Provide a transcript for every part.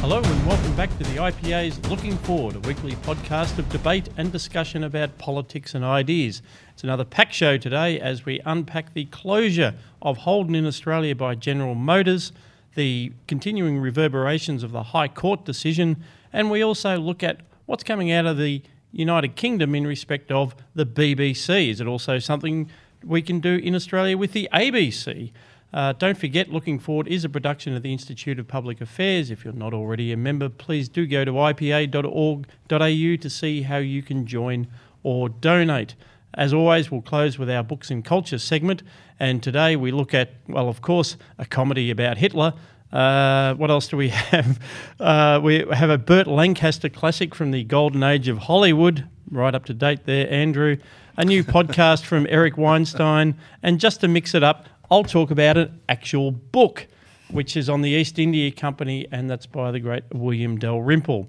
Hello and welcome back to the IPA's Looking Forward, a weekly podcast of debate and discussion about politics and ideas. It's another pack show today as we unpack the closure of Holden in Australia by General Motors, the continuing reverberations of the High Court decision, and we also look at what's coming out of the United Kingdom in respect of the BBC. Is it also something we can do in Australia with the ABC? Uh, don't forget, Looking Forward is a production of the Institute of Public Affairs. If you're not already a member, please do go to ipa.org.au to see how you can join or donate. As always, we'll close with our Books and Culture segment. And today we look at, well, of course, a comedy about Hitler. Uh, what else do we have? Uh, we have a Burt Lancaster classic from the golden age of Hollywood, right up to date there, Andrew. A new podcast from Eric Weinstein. And just to mix it up, I'll talk about an actual book, which is on the East India Company, and that's by the great William Dalrymple.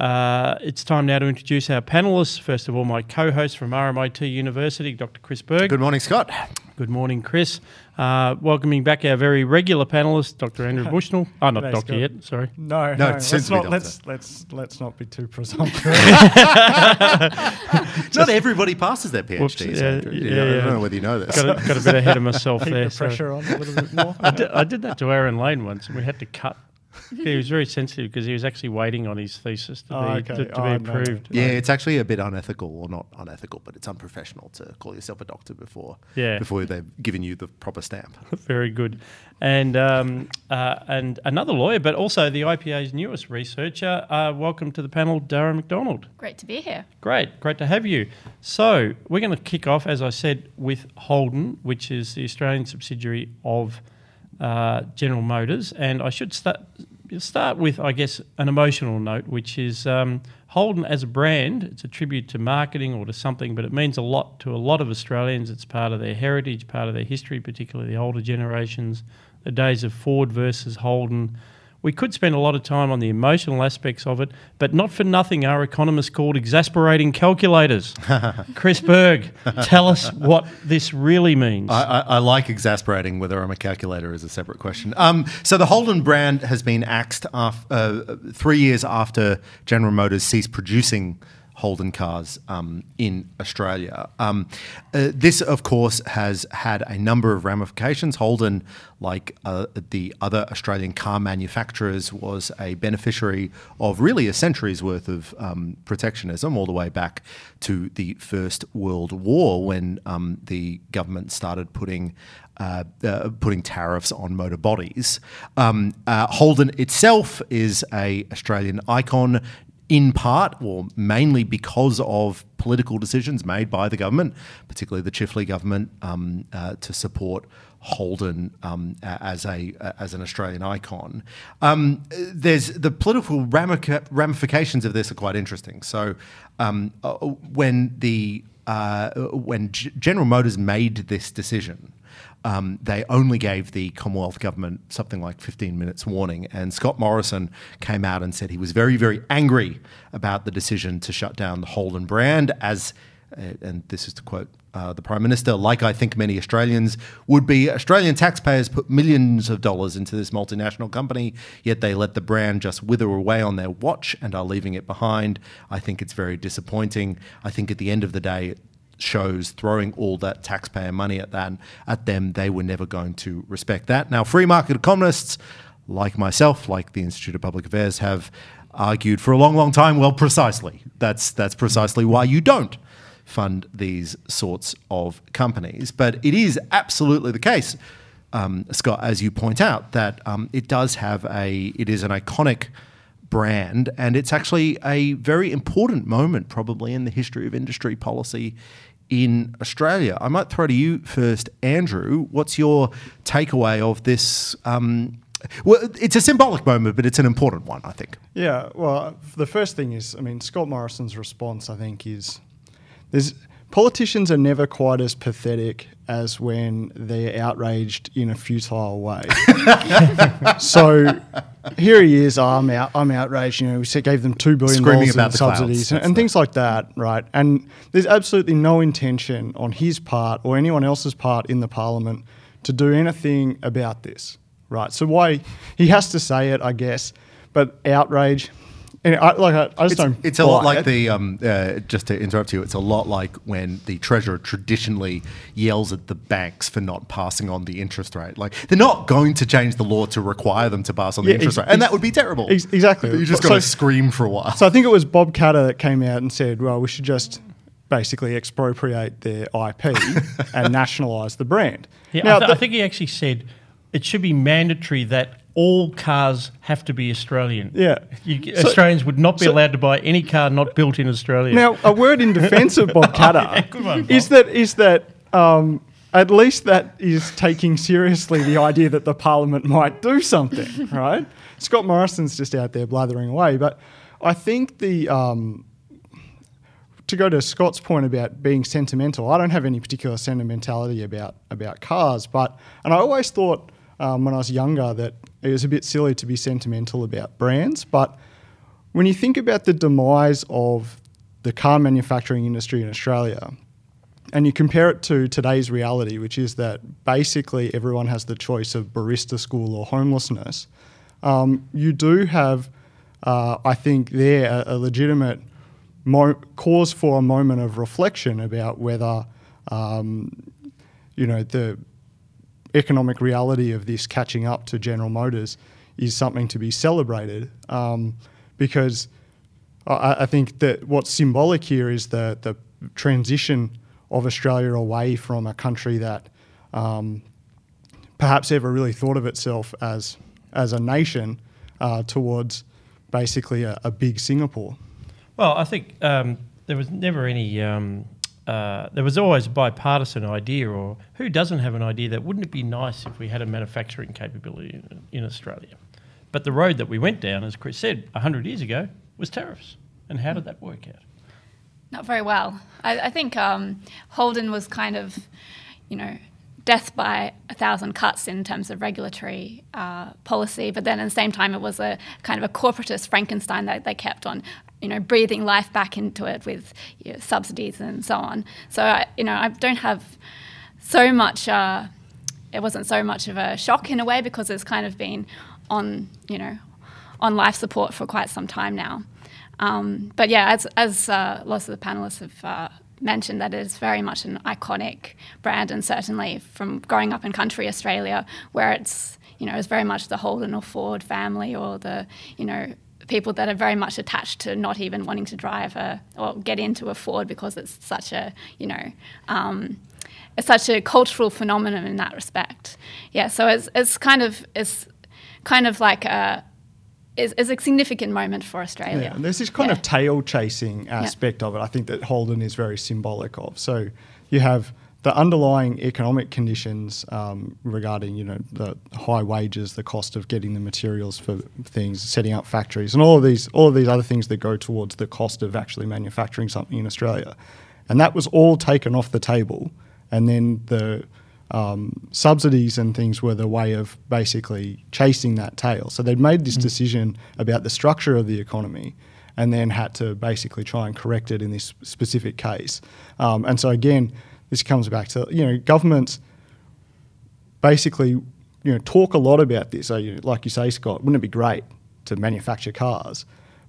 Uh, it's time now to introduce our panelists. First of all, my co host from RMIT University, Dr. Chris Berg. Good morning, Scott. Good morning, Chris. Uh, welcoming back our very regular panelist, Dr. Andrew Bushnell. Oh, not Thanks, doctor Scott. yet. Sorry. No, No, no, it's let's soon to be not, let's let's let's not be too presumptuous. Not everybody passes their PhDs. Whoops, yeah, Andrew. yeah, You know, I don't know whether you know this. Got a, got a bit ahead of myself Keep there. the sorry. pressure on a little bit more. I did, I did that to Aaron Lane once, and we had to cut. He was very sensitive because he was actually waiting on his thesis to Oh, be, okay. to, to Oh, be no, no. approved. yeah, it's actually a bit unethical, or not unethical, but it's unprofessional to call yourself a doctor before Yeah. before they've given you the proper stamp. Very good. And um, uh, and another lawyer, but also the IPA's newest researcher. Uh, welcome to the panel, Dara Macdonald. Great to be here. Great, great to have you. So we're going to kick off, as I said, with Holden, which is the Australian subsidiary of uh, General Motors, and I should start start with, I guess, an emotional note, which is um, Holden as a brand. It's a tribute to marketing or to something, but it means a lot to a lot of Australians. It's part of their heritage, part of their history, particularly the older generations. The days of Ford versus Holden. We could spend a lot of time on the emotional aspects of it, but not for nothing are economists called exasperating calculators. Chris Berg, tell us what this really means. I, I, I like exasperating. Whether I'm a calculator is a separate question. Um, so the Holden brand has been axed af- uh, three years after General Motors ceased producing Holden cars um, in Australia. Um, uh, this, of course, has had a number of ramifications. Holden, like uh, the other Australian car manufacturers, was a beneficiary of really a century's worth of um, protectionism, all the way back to the First World War, when um, the government started putting uh, uh, putting tariffs on motor bodies. Um, uh, Holden itself is a Australian icon in part or mainly because of political decisions made by the government, particularly the Chifley government, um, uh, to support Holden um, as a as an Australian icon. Um, there's the political ramifications of this are quite interesting. So um, uh, when the uh, when G- General Motors made this decision, um, they only gave the Commonwealth government something like 15 minutes warning. And Scott Morrison came out and said he was very, very angry about the decision to shut down the Holden brand, as, uh, and this is to quote uh, the Prime Minister, like I think many Australians would be, Australian taxpayers put millions of dollars into this multinational company, yet they let the brand just wither away on their watch and are leaving it behind. I think it's very disappointing. I think at the end of the day, shows throwing all that taxpayer money at that at them they were never going to respect that. Now free market economists like myself like the institute of public affairs have argued for a long long time well precisely. That's that's precisely why you don't fund these sorts of companies. But it is absolutely the case um, Scott, as you point out, that um, it does have a, it is an iconic brand, and it's actually a very important moment, probably in the history of industry policy in Australia. I might throw to you first, Andrew. What's your takeaway of this? Um, well, it's a symbolic moment, but it's an important one, I think. Yeah, well, the first thing is, I mean, Scott Morrison's response, I think, is there's politicians are never quite as pathetic as when they're outraged in a futile way. so here he is, oh, I'm out, I'm outraged. You know, we gave them two billion dollars in subsidies and, and things like that, right? And there's absolutely no intention on his part or anyone else's part in the parliament to do anything about this, right? So why he has to say it, I guess. but outrage. And I, like I, I just It's, don't. it's a lot like it. the um, uh, just to interrupt you. It's a lot like when the treasurer traditionally yells at the banks for not passing on the interest rate. Like they're not going to change the law to require them to pass on the Yeah, interest ex- rate, and that would be terrible. ex- exactly. You just got to scream for a while. So I think it was Bob Katter that came out and said, "Well, we should just basically expropriate their IP and nationalise the brand." Yeah, Now, I, th- the- I think he actually said it should be mandatory that all cars have to be Australian. Yeah. You, So- Australians would not be so- allowed to buy any car not built in Australia. Now, a word in defence of Bob Katter yeah, one, Bob. is that is that um, at least that is taking seriously the idea that the Parliament might do something, right? Scott Morrison's just out there blathering away, but I think the um, to go to Scott's point about being sentimental, I don't have any particular sentimentality about about cars, but and I always thought um, when I was younger that it was a bit silly to be sentimental about brands, but when you think about the demise of the car manufacturing industry in Australia, and you compare it to today's reality, which is that basically everyone has the choice of barista school or homelessness, um, you do have, uh, I think, there a, a legitimate mo- cause for a moment of reflection about whether, um, you know, the economic reality of this catching up to General Motors is something to be celebrated um, because I, I think that what's symbolic here is the, the transition of Australia away from a country that um, perhaps ever really thought of itself as, as a nation uh, towards basically a, a big Singapore. Well, I think um, there was never any. Uh, there was always a bipartisan idea, or who doesn't have an idea that wouldn't it be nice if we had a manufacturing capability in, in Australia? But the road that we went down, as Chris said, 100 years ago, was tariffs. And how did that work out? Not very well. I, I think um, Holden was kind of, you know, death by a thousand cuts in terms of regulatory uh, policy, but then at the same time, it was a kind of a corporatist Frankenstein that they kept on, you know, breathing life back into it with you know, subsidies and so on. So, I, you know, I don't have so much. Uh, it wasn't so much of a shock in a way because it's kind of been on, you know, on life support for quite some time now. Um, but yeah, as, as uh, lots of the panelists have uh, mentioned, that is very much an iconic brand, and certainly from growing up in country Australia, where it's you know it's very much the Holden or Ford family, or the you know people that are very much attached to not even wanting to drive a or get into a Ford because it's such a you know. Um, it's such a cultural phenomenon in that respect. Yeah, so it's, it's kind of it's kind of like a is, is a significant moment for Australia. Yeah, and there's this kind Yeah. of tail chasing aspect of it. I think that Holden is very symbolic of. So you have the underlying economic conditions um, regarding, you know, the high wages, the cost of getting the materials for things, setting up factories, and all of these, all of these other things that go towards the cost of actually manufacturing something in Australia, and that was all taken off the table, and then the um, subsidies and things were the way of basically chasing that tail. So they'd made this decision about the structure of the economy and then had to basically try and correct it in this specific case. Um, and so again, this comes back to you know governments basically you know talk a lot about this. So you like you say, Scott, wouldn't it be great to manufacture cars?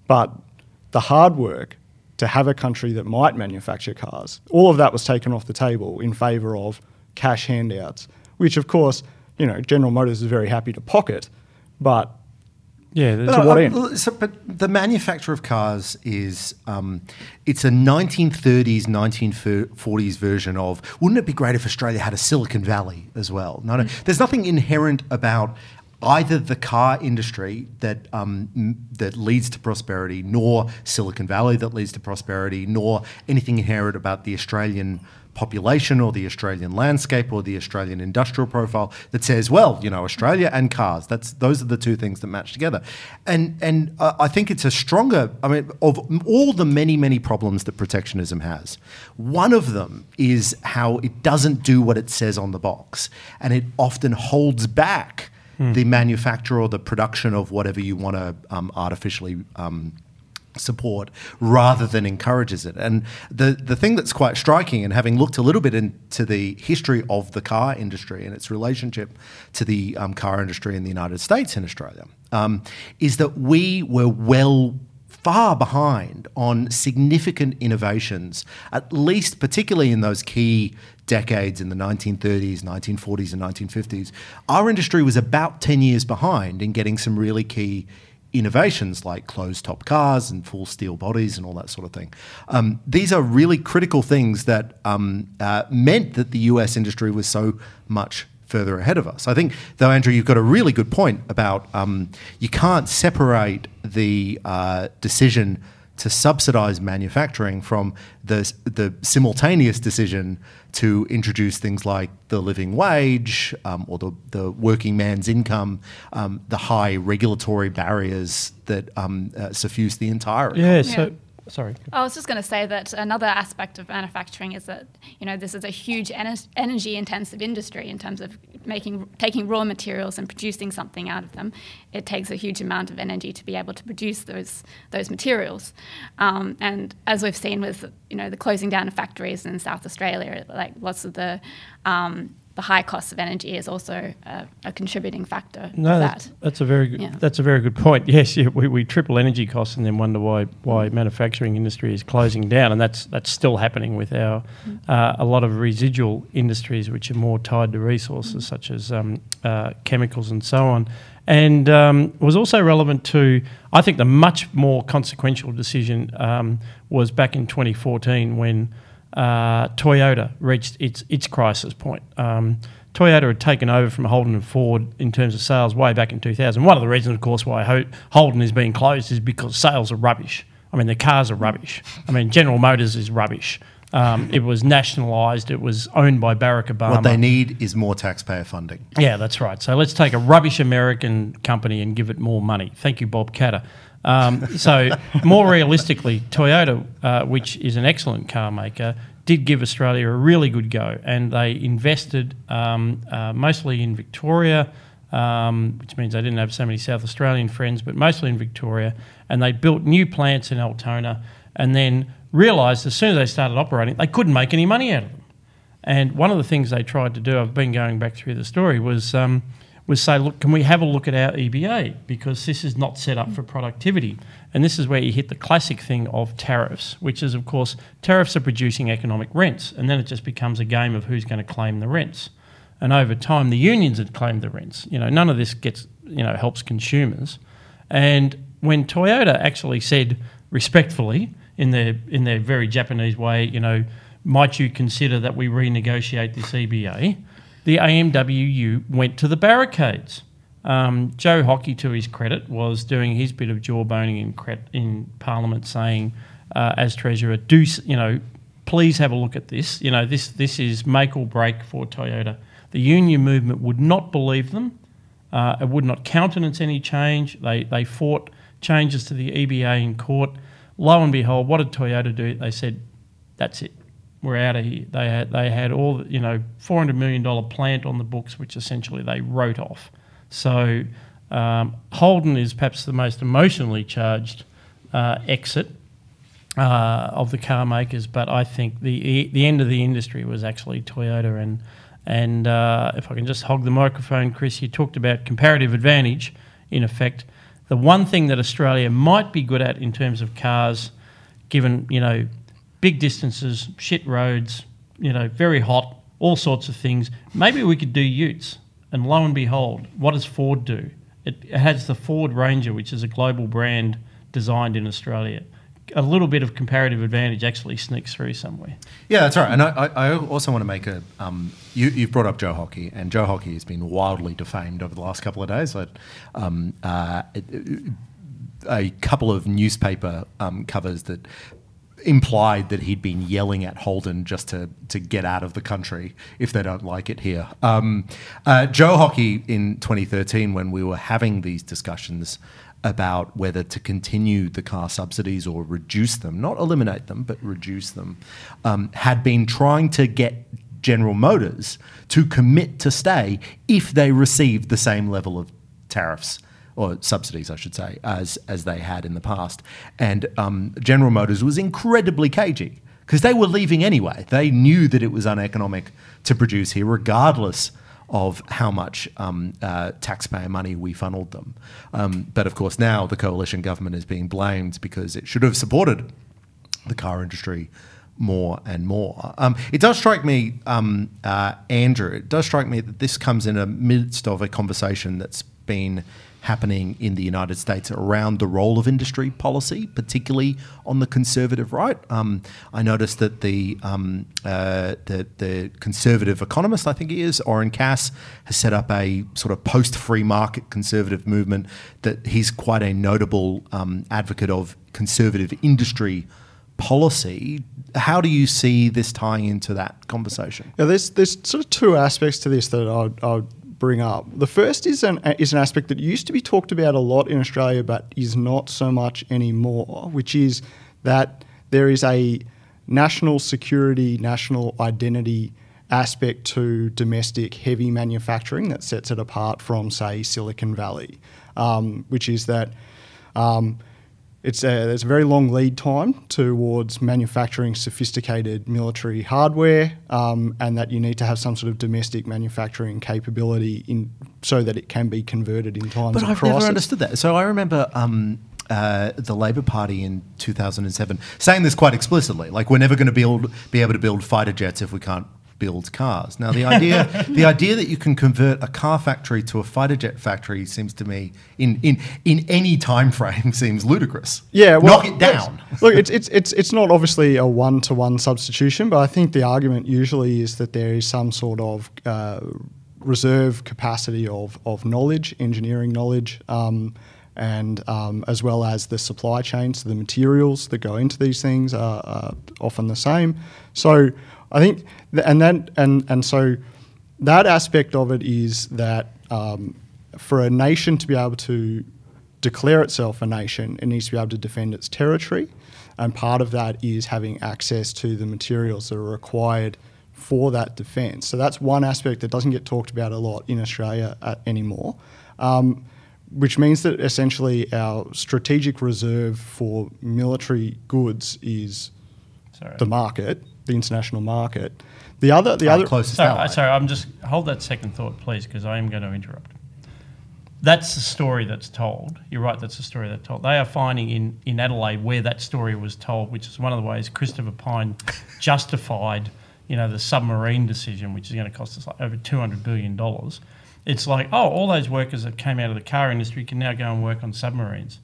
But the hard work to have a country that might manufacture cars, all of that was taken off the table in favour of cash handouts, which of course you know General Motors is very happy to pocket, but Yeah, there's To what end? So, but the manufacture of cars is um, it's a 1930s, 1940s version of. Wouldn't it be great if Australia had a Silicon Valley as well? No, no. There's nothing inherent about either the car industry that um, m- that leads to prosperity, nor Silicon Valley that leads to prosperity, nor anything inherent about the Australian population or the Australian landscape or the Australian industrial profile that says, well, you know, Australia and cars. That's those are the two things that match together, and and uh, I think it's a stronger. I mean, of all the many many problems that protectionism has, one of them is how it doesn't do what it says on the box, and it often holds back the manufacture or the production of whatever you want to um, artificially. Um, support rather than encourages it. And the, the thing that's quite striking, and having looked a little bit into the history of the car industry and its relationship to the um, car industry in the United States and Australia, um, is that we were well far behind on significant innovations, at least particularly in those key decades in the 1930s, 1940s, and 1950s. Our industry was about 10 years behind in getting some really key innovations like closed top cars and full steel bodies and all that sort of thing. Um, these are really critical things that um, uh, meant that the US industry was so much further ahead of us. I think, though, Andrew, you've got a really good point about um, you can't separate the uh, decision to subsidize manufacturing from the, the simultaneous decision to introduce things like the living wage um, or the, the working man's income, um, the high regulatory barriers that um, uh, suffuse the entire economy. Yeah, so sorry. I was just going to say that another aspect of manufacturing is that you know this is a huge ener- energy-intensive industry in terms of making taking raw materials and producing something out of them. It takes a huge amount of energy to be able to produce those those materials, um, and as we've seen with you know the closing down of factories in South Australia, like lots of the um, the high cost of energy is also a, a contributing factor. No, to that's, that. that's a very good. Yeah. That's a very good point. Yes, yeah, we, we triple energy costs and then wonder why why manufacturing industry is closing down, and that's that's still happening with our uh, a lot of residual industries which are more tied to resources such as um, uh, chemicals and so on. And um, was also relevant to, I think, the much more consequential decision um, was back in 2014 when uh, Toyota reached its its crisis point. Um, Toyota had taken over from Holden and Ford in terms of sales way back in 2000. One of the reasons, of course, why Ho- Holden is being closed is because sales are rubbish. I mean, the cars are rubbish. I mean, General Motors is rubbish. Um, it was nationalised. It was owned by Barack Obama. What they need is more taxpayer funding. Yeah, that's right. So let's take a rubbish American company and give it more money. Thank you, Bob Katter. Um, so, more realistically, Toyota, uh, which is an excellent car maker, did give Australia a really good go, and they invested um, uh, mostly in Victoria, um, which means they didn't have so many South Australian friends, but mostly in Victoria, and they built new plants in Altona, and then realised as soon as they started operating, they couldn't make any money out of them. And one of the things they tried to do, I've been going back through the story, was um, was say, look, can we have a look at our EBA because this is not set up for productivity. And this is where you hit the classic thing of tariffs, which is, of course, tariffs are producing economic rents, and then it just becomes a game of who's going to claim the rents. And over time, the unions had claimed the rents. You know, none of this gets, you know, helps consumers. And when Toyota actually said respectfully, in their in their very Japanese way, you know, might you consider that we renegotiate this EBA? The AMWU went to the barricades. Um, Joe Hockey, to his credit, was doing his bit of jawboning in, cre- in Parliament, saying, uh, as Treasurer, do you know, please have a look at this. You know, this this is make or break for Toyota. The union movement would not believe them. Uh, it would not countenance any change. They they fought changes to the EBA in court. Lo and behold, what did Toyota do? They said, "That's it. We're out of here." They had they had all you know four hundred million dollar plant on the books, which essentially they wrote off. So um, Holden is perhaps the most emotionally charged uh, exit uh, of the car makers, but I think the the end of the industry was actually Toyota. And and uh, if I can just hog the microphone, Chris, you talked about comparative advantage. In effect, the one thing that Australia might be good at in terms of cars, given you know big distances, shit roads, you know very hot, all sorts of things. Maybe we could do Utes. And lo and behold, what does Ford do? It, it has the Ford Ranger, which is a global brand designed in Australia a little bit of comparative advantage actually sneaks through somewhere. Yeah, that's right. And I, I also want to make a. Um, you, you've brought up Joe Hockey, and Joe Hockey has been wildly defamed over the last couple of days. I, um, uh, a couple of newspaper um, covers that implied that he'd been yelling at Holden just to, to get out of the country if they don't like it here. Um, uh, Joe Hockey in 2013, when we were having these discussions about whether to continue the car subsidies or reduce them, not eliminate them, but reduce them, um, had been trying to get General Motors to commit to stay if they received the same level of tariffs or subsidies, I should say, as as they had in the past. And um, General Motors was incredibly cagey because they were leaving anyway. They knew that it was uneconomic to produce here, regardless of how much um, uh, taxpayer money we funneled them. Um, but of course, now the coalition government is being blamed because it should have supported the car industry more and more. Um, it does strike me, um, uh, Andrew, it does strike me that this comes in the midst of a conversation that's been happening in the United States around the role of industry policy, particularly on the conservative right. Um, I noticed that the, um, uh, the, the conservative economist, I think he is, Oren Cass, has set up a sort of post-free market conservative movement that he's quite a notable um, advocate of conservative industry policy. How do you see this tying into that conversation? Yeah, there's there's sort of two aspects to this that I'd, I'd bring up. The first is an is an aspect that used to be talked about a lot in Australia, but is not so much anymore, which is that there is a national security, national identity aspect to domestic heavy manufacturing that sets it apart from, say, Silicon Valley, um, which is that. Um, it's a, there's a very long lead time towards manufacturing sophisticated military hardware, um, and that you need to have some sort of domestic manufacturing capability in so that it can be converted in times But of I've crisis. never understood that. So I remember um, uh, the Labor Party in 2007 saying this quite explicitly, like we're never going to build, be able to build fighter jets if we can't build cars. Now the idea, the idea that you can convert a car factory to a fighter jet factory seems to me, in in in any time frame, seems ludicrous. Yeah, well, knock it down. Look, it's it's it's it's not obviously a one to one substitution, but I think the argument usually is that there is some sort of uh, reserve capacity of of knowledge, engineering knowledge. Um, and um, as well as the supply chain, so the materials that go into these things are, are often the same. So I think, th- and then and and so that aspect of it is that um, for a nation to be able to declare itself a nation, it needs to be able to defend its territory. And part of that is having access to the materials that are required for that defence. So that's one aspect that doesn't get talked about a lot in Australia uh, anymore, um, which means that essentially our strategic reserve for military goods is Sorry. the market, the international market. The other, the Our other, closest Sorry, ally. sorry, I'm just hold that second thought, please, because I am going to interrupt. That's the story that's told. You're right. That's the story that's told. They are finding in, in Adelaide where that story was told, which is one of the ways Christopher Pyne justified, you know, the submarine decision, which is going to cost us like over two hundred billion dollars. It's like, oh, all those workers that came out of the car industry can now go and work on submarines.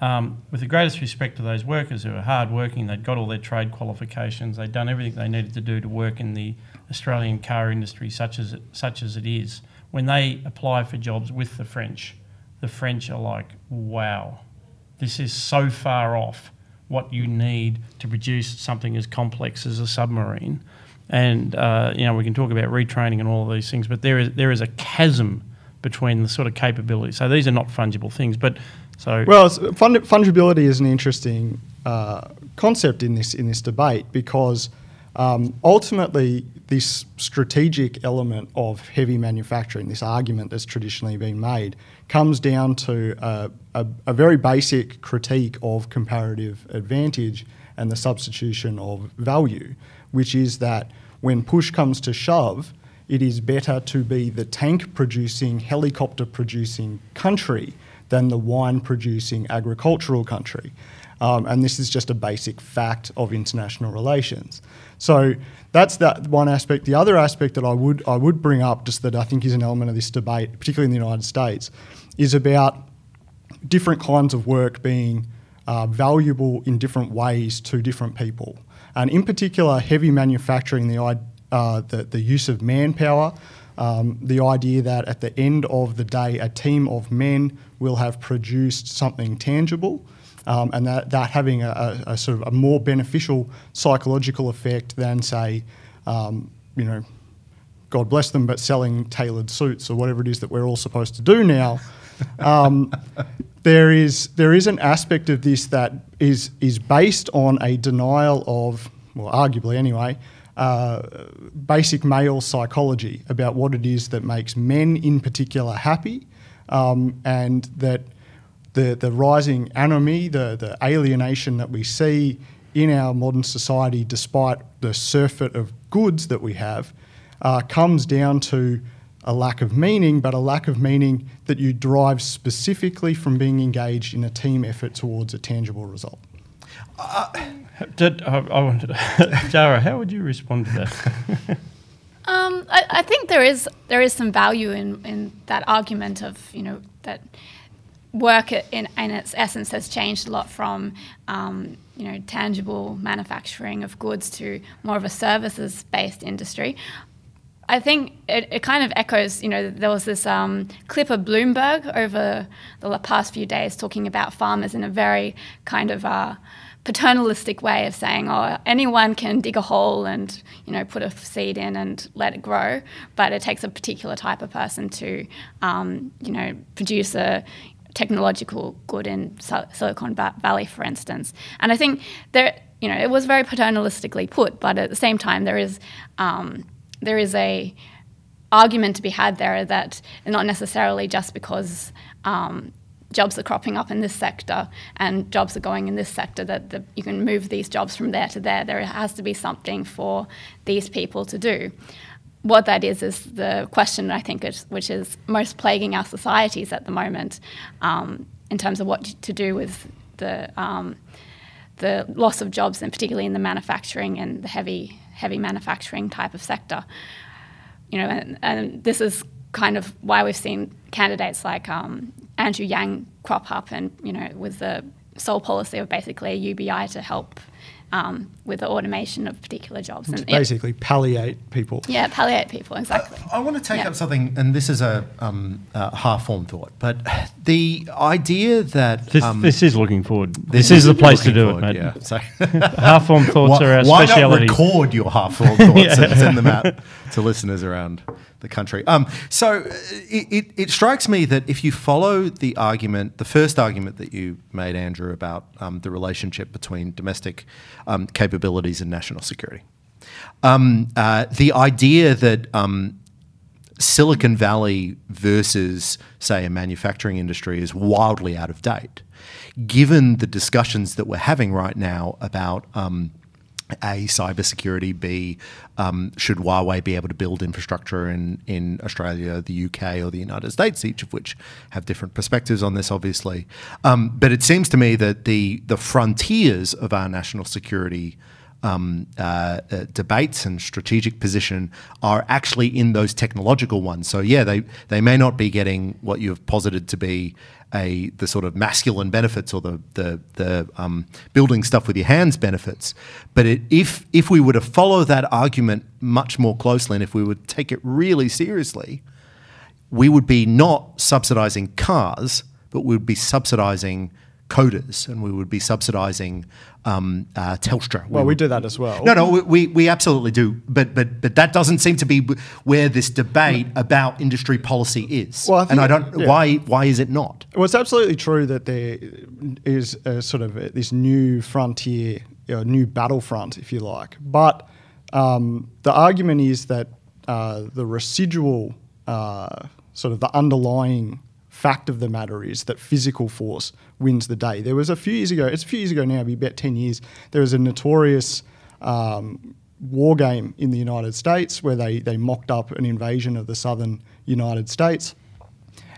Um, with the greatest respect to those workers who are hard working, they'd got all their trade qualifications, they'd done everything they needed to do to work in the Australian car industry, such as it, such as it is. When they apply for jobs with the French, the French are like, "Wow, this is so far off what you need to produce something as complex as a submarine." And uh, you know, we can talk about retraining and all of these things, but there is there is a chasm between the sort of capability. So these are not fungible things, but so Well, fund, fungibility is an interesting uh, concept in this in this debate because um, ultimately this strategic element of heavy manufacturing, this argument that's traditionally been made, comes down to a, a, a very basic critique of comparative advantage and the substitution of value, which is that when push comes to shove, it is better to be the tank producing, helicopter producing country than the wine producing agricultural country. Um, and this is just a basic fact of international relations. So that's that one aspect. The other aspect that I would I would bring up, just that I think is an element of this debate, particularly in the United States, is about different kinds of work being uh, valuable in different ways to different people. And in particular, heavy manufacturing, the, uh, the, the use of manpower, um, the idea that at the end of the day, a team of men will have produced something tangible. Um, and that, that having a, a, sort of a more beneficial psychological effect than, say, um, you know, God bless them, but selling tailored suits or whatever it is that we're all supposed to do now. Um, there is there is an aspect of this that is is based on a denial of, well, arguably anyway, uh, basic male psychology about what it is that makes men in particular happy, um, and that the the rising anomie, the the alienation that we see in our modern society, despite the surfeit of goods that we have, uh, comes down to a lack of meaning, but a lack of meaning that you derive specifically from being engaged in a team effort towards a tangible result. Did, I, I wanted Dara, how would you respond to that? Um, I, I think there is there is some value in, in that argument of you know that work in, in its essence has changed a lot from um, you know tangible manufacturing of goods to more of a services based industry. I think it, it kind of echoes, you know, there was this um, clip of Bloomberg over the past few days talking about farmers in a very kind of uh, paternalistic way of saying, oh, anyone can dig a hole and you know put a seed in and let it grow, but it takes a particular type of person to um, you know produce a technological good in Silicon Valley, for instance. And I think there, you know, it was very paternalistically put, but at the same time, there is um, there is a argument to be had there that not necessarily just because um, jobs are cropping up in this sector and jobs are going in this sector that the, you can move these jobs from there to there. There has to be something for these people to do. What that is is the question I think is, which is most plaguing our societies at the moment, um, in terms of what to do with the um, the loss of jobs, and particularly in the manufacturing and the heavy heavy manufacturing type of sector. You know, and, and this is kind of why we've seen candidates like um, Andrew Yang crop up, and you know, with the sole policy of basically a UBI to help um, with the automation of particular jobs. And basically it, palliate people. Yeah, palliate people, exactly. I, I want to take yeah. up something, and this is a, um, a half-formed thought, but the idea that... This, um, this is looking forward. This, this is the place to do forward, it, mate. Yeah. So half-formed thoughts why, are our why speciality. Why not record your half-formed thoughts yeah. and send them out to listeners around the country. Um, so it, it, it, strikes me that if you follow the argument, the first argument that you made, Andrew, about um, the relationship between domestic um, capabilities and national security, um, uh, the idea that um, Silicon Valley versus, say, a manufacturing industry is wildly out of date, given the discussions that we're having right now about um, a, cybersecurity, B, um, should Huawei be able to build infrastructure in, in Australia, the UK, or the United States, each of which have different perspectives on this, obviously. Um, but it seems to me that the, the frontiers of our national security um, uh, uh, debates and strategic position are actually in those technological ones. So yeah, they they may not be getting what you've posited to be a the sort of masculine benefits or the the, the um, building stuff with your hands benefits. But it, if if we were to follow that argument much more closely, and if we would take it really seriously, we would be not subsidizing cars, but we would be subsidizing coders and we would be subsidising um, uh, Telstra. We well, we do that as well. No, no, we, we absolutely do. But but but that doesn't seem to be where this debate about industry policy is. Well, I and I don't. Yeah. Why why is it not? Well, it's absolutely true that there is a sort of this new frontier, you know, new battlefront, if you like. But um, the argument is that uh, the residual, uh, sort of the underlying fact of the matter is that physical force wins the day. There was a few years ago, it's a few years ago now, be about 10 years, there was a notorious um, war game in the United States where they, they mocked up an invasion of the southern United States.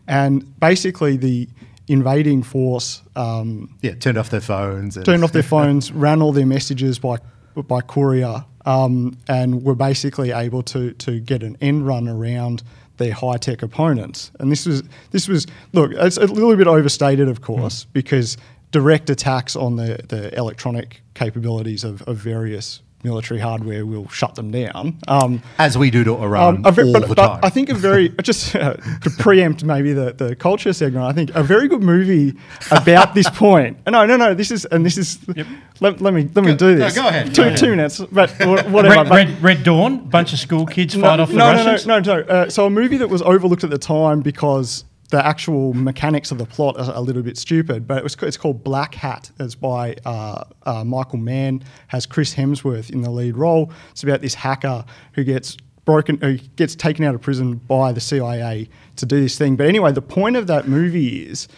And basically, the invading force. Um, yeah, turned off their phones. Turned off their phones, ran all their messages by, by courier, um, and were basically able to, to get an end run around their high tech opponents. And this was this was look, it's a little bit overstated, of course, mm. because direct attacks on the, the electronic capabilities of, of various military hardware will shut them down. Um, As we do to Iran um, all but, the but time. I think a very, just uh, to preempt maybe the, the culture segment, I think a very good movie about this point. No, no, no, this is, and this is, yep. let, let, me let me do this. No, go ahead. Two, go ahead. two minutes, but whatever. Red, Red, Red, Dawn, bunch of school kids no, fight off the no, Russians? No, no, no, no. Uh, so a movie that was overlooked at the time because the actual mechanics of the plot are a little bit stupid, but it was it's called Blackhat. It's by uh, uh, Michael Mann. Has Chris Hemsworth in the lead role. It's about this hacker who gets broken, uh, gets taken out of prison by the CIA to do this thing. But anyway, the point of that movie is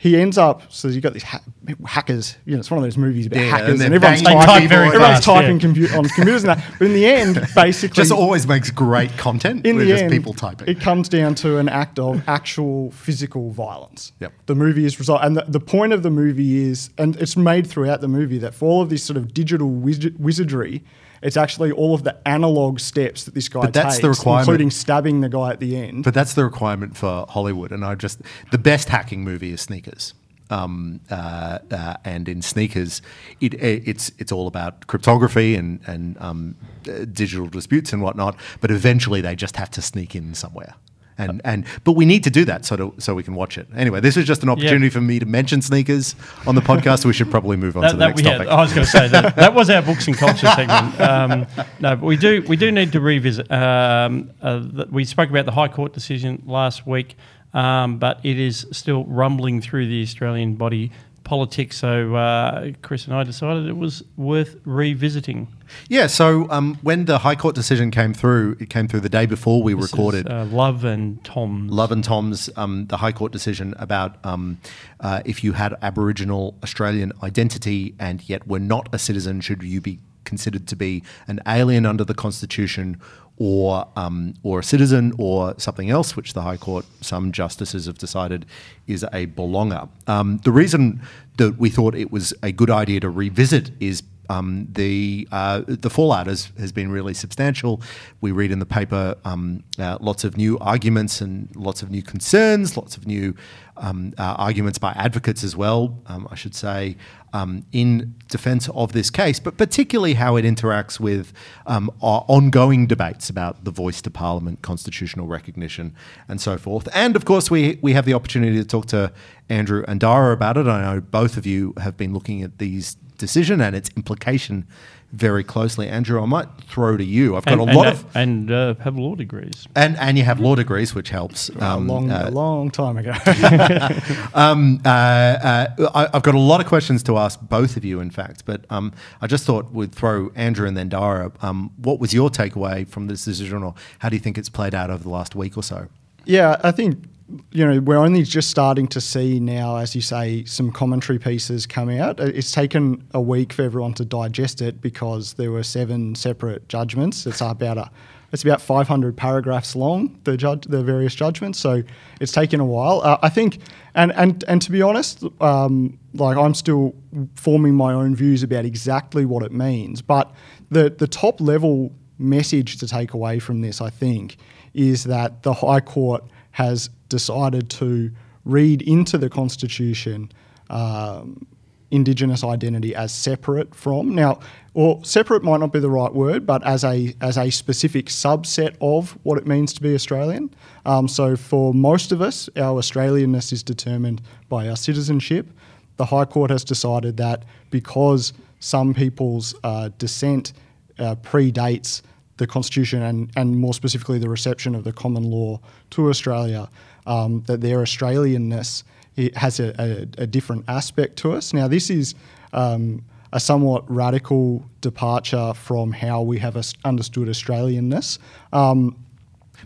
he ends up. So you got these ha- hackers. You know, it's one of those movies about Yeah, hackers, and and, everyone's typing, everyone's fast, typing yeah. compu- on computers and that. But in the end, basically, Just always makes great content. in the just end, people typing. it comes down to an act of actual physical violence. Yep. The movie is result, and the, the point of the movie is, and it's made throughout the movie that for all of this sort of digital wiz- wizardry, it's actually all of the analog steps that this guy But that's takes, the requirement. including stabbing the guy at the end. But that's the requirement for Hollywood, and I just the best hacking movie is Sneakers. Um, uh, uh, and in Sneakers, it, it's it's all about cryptography and and um, uh, digital disputes and whatnot. But eventually, they just have to sneak in somewhere. And, and but we need to do that so to, so we can watch it. Anyway, this is just an opportunity for me to mention sneakers on the podcast. we should probably move on to the next we had- topic. I was going to say that, that was our books and culture segment. Um, no, but we do we do need to revisit. Um, uh, the, we spoke about the High Court decision last week, um, but it is still rumbling through the Australian body politics. So uh, Chris and I decided it was worth revisiting. Yeah, so um, when the High Court decision came through, it came through the day before we This is, recorded. uh, Love and Thoms. Love and Thoms um, the High Court decision about um, uh, if you had Aboriginal Australian identity and yet were not a citizen, should you be considered to be an alien under the Constitution or um, or a citizen or something else, which the High Court, some justices have decided is a belonger. Um, the reason that we thought it was a good idea to revisit is um, the uh, the fallout has, has been really substantial. We read in the paper um, uh, lots of new arguments and lots of new concerns, lots of new um, uh, arguments by advocates as well. Um, I should say um, in defence of this case, but particularly how it interacts with um, ongoing debates about the voice to Parliament, constitutional recognition, and so forth. And of course, we we have the opportunity to talk to Andrew and Dara about it. I know both of you have been looking at these decision and its implication very closely. Andrew, I might throw to you. I've got and, a lot uh, of and uh, have law degrees. and and you have law degrees, which helps. a Um, long, uh, a long time ago. um, uh, uh, I, I've got a lot of questions to ask both of you, in fact, but um, I just thought we'd throw Andrew and then Dara. Um, what was your takeaway from this decision, or how do you think it's played out over the last week or so? Yeah, I think you know we're only just starting to see now, as you say, some commentary pieces come out. Uh, It's taken a week for everyone to digest it because there were seven separate judgments. It's about a it's about 500 paragraphs long, the judge, the various judgments. So it's taken a while. Uh, I think, and and and to be honest, um, like I'm still forming my own views about exactly what it means. But the the top level message to take away from this, I think, is that the High Court has decided to read into the Constitution um, Indigenous identity as separate from now, or separate might not be the right word, but as a as a specific subset of what it means to be Australian. Um, so for most of us, our Australianness is determined by our citizenship. The High Court has decided that because some people's uh, descent uh, predates the Constitution and, and more specifically the reception of the common law to Australia, um, that their Australianness it has a, a, a different aspect to us. Now, this is um, a somewhat radical departure from how we have understood Australianness. Um,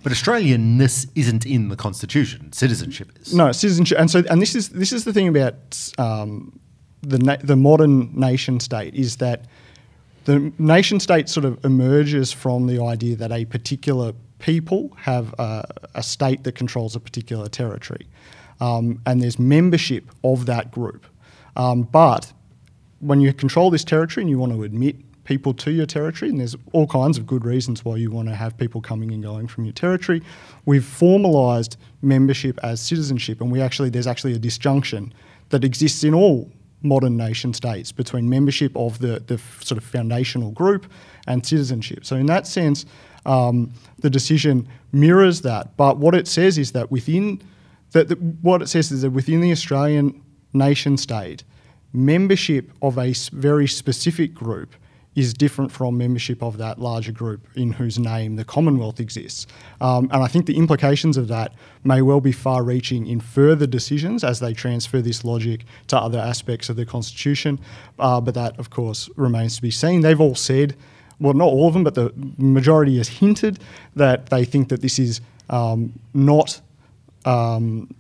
But Australianness isn't in the Constitution. Citizenship is. no, citizenship, and so and this is this is the thing about um, the na- the modern nation state is that the nation state sort of emerges from the idea that a particular people have a, a state that controls a particular territory, um, and there's membership of that group. Um, but when you control this territory and you want to admit people to your territory, and there's all kinds of good reasons why you want to have people coming and going from your territory, we've formalised membership as citizenship, and we actually there's actually a disjunction that exists in all modern nation states between membership of the, the sort of foundational group and citizenship. So in that sense, um, the decision mirrors that. But what it says is that within that, what it says is that within the Australian nation state, membership of a very specific group is different from membership of that larger group in whose name the Commonwealth exists. Um, and I think the implications of that may well be far reaching in further decisions as they transfer this logic to other aspects of the Constitution. Uh, but that, of course, remains to be seen. They've all said well, not all of them, but the majority has hinted that they think that this is um, not um,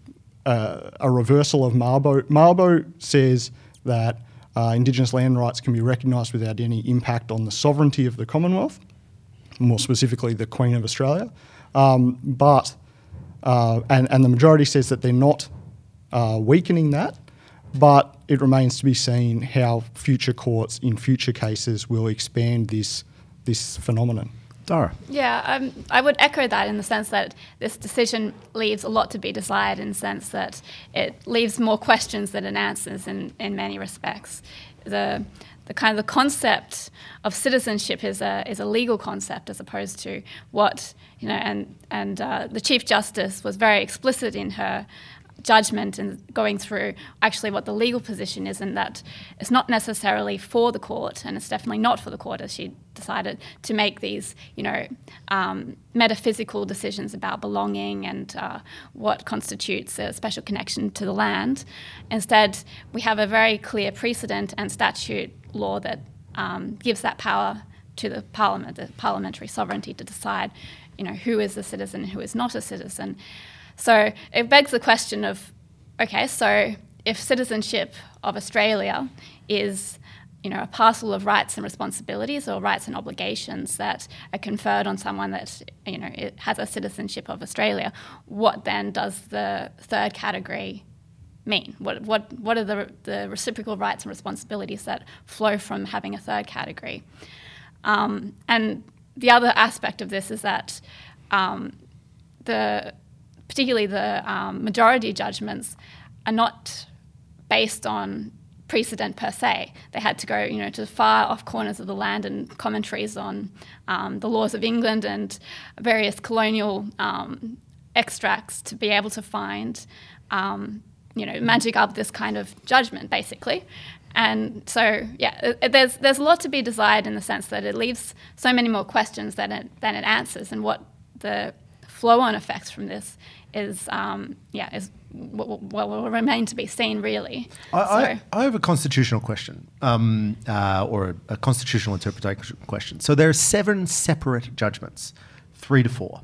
uh, a reversal of Mabo. Mabo says that uh, Indigenous land rights can be recognised without any impact on the sovereignty of the Commonwealth, more specifically the Queen of Australia. Um, but uh, and, and the majority says that they're not uh, weakening that, but it remains to be seen how future courts in future cases will expand this this phenomenon. Dara. Yeah, um, I would echo that in the sense that this decision leaves a lot to be desired in the sense that it leaves more questions than it answers in, in many respects. The, the kind of the concept of citizenship is a, is a legal concept as opposed to what, you know, and, and uh, the Chief Justice was very explicit in her judgment and going through actually what the legal position is, and that it's not necessarily for the court, and it's definitely not for the court, as she decided to make these, you know, um, metaphysical decisions about belonging and uh, what constitutes a special connection to the land. Instead, we have a very clear precedent and statute law that um, gives that power to the parliament, the parliamentary sovereignty to decide, you know, who is a citizen, who is not a citizen. So it begs the question of okay, so if citizenship of Australia is you know, a parcel of rights and responsibilities or rights and obligations that are conferred on someone that, you know, has a citizenship of Australia, what then does the third category mean? What, what, what are the, the reciprocal rights and responsibilities that flow from having a third category? Um, and the other aspect of this is that um, the particularly the um, majority judgments, are not based on precedent per se. They had to go, you know, to far off corners of the land and commentaries on um, the laws of England and various colonial um, extracts to be able to find, um, you know, magic up this kind of judgment, basically. And so, yeah, there's there's a lot to be desired in the sense that it leaves so many more questions than it than it answers, and what the flow-on effects from this is um, yeah is what will remain to be seen really. I, so. I, I have a constitutional question um, uh, or a, a, constitutional interpretation question. So there are seven separate judgments, three to four.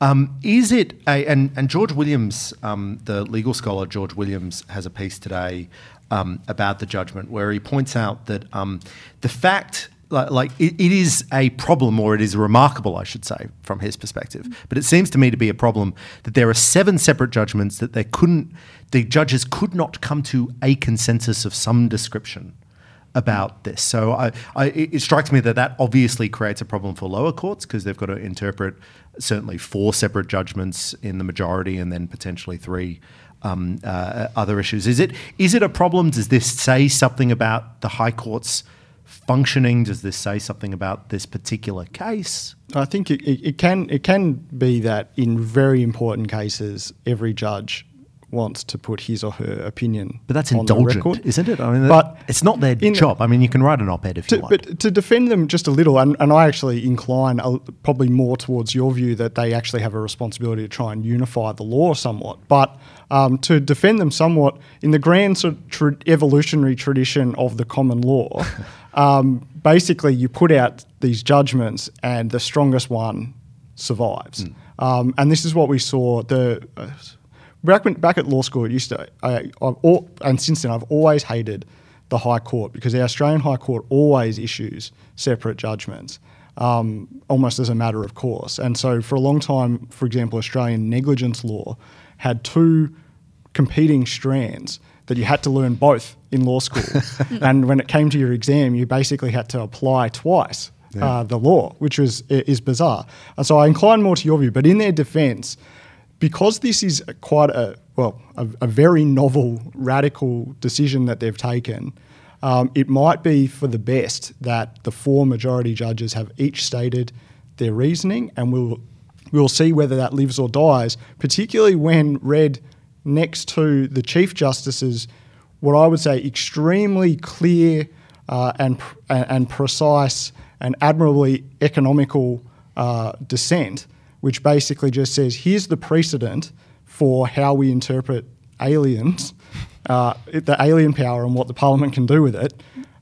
Um, is it a and, and George Williams, um, the legal scholar George Williams, has a piece today um, about the judgment where he points out that um, the fact like, like it, it is a problem, or it is remarkable, I should say, from his perspective. But it seems to me to be a problem that there are seven separate judgments that they couldn't, the judges could not come to a consensus of some description about this. So I, I, it strikes me that that obviously creates a problem for lower courts because they've got to interpret certainly four separate judgments in the majority and then potentially three um, uh, other issues. Is it is it a problem? Does this say something about the High Court's functioning? Does this say something about this particular case? I think it, it, it can it can be that in very important cases, every judge wants to put his or her opinion. But that's indulgent, isn't it? I mean, but it's not their job. I mean, you can write an op-ed if to, you want. But to defend them just a little, and, and I actually incline a, probably more towards your view that they actually have a responsibility to try and unify the law somewhat. But um, to defend them somewhat in the grand sort of tra- evolutionary tradition of the common law, um, basically you put out these judgments and the strongest one survives. Mm. Um, and this is what we saw. The uh, back, when, back at law school, it used to, I, all, and since then I've always hated the High Court because the Australian High Court always issues separate judgments. Um, almost as a matter of course. And so, for a long time, for example, Australian negligence law had two competing strands that you had to learn both in law school. and when it came to your exam, you basically had to apply twice yeah. uh, the law, which was is bizarre. And so I incline more to your view. But in their defence, because this is quite a well a, a very novel, radical decision that they've taken. Um, it might be for the best that the four majority judges have each stated their reasoning, and we'll we'll see whether that lives or dies. Particularly when read next to the Chief Justice's, what I would say, extremely clear uh, and, and precise and admirably economical uh, dissent, which basically just says here's the precedent for how we interpret aliens, uh, the alien power and what the Parliament can do with it.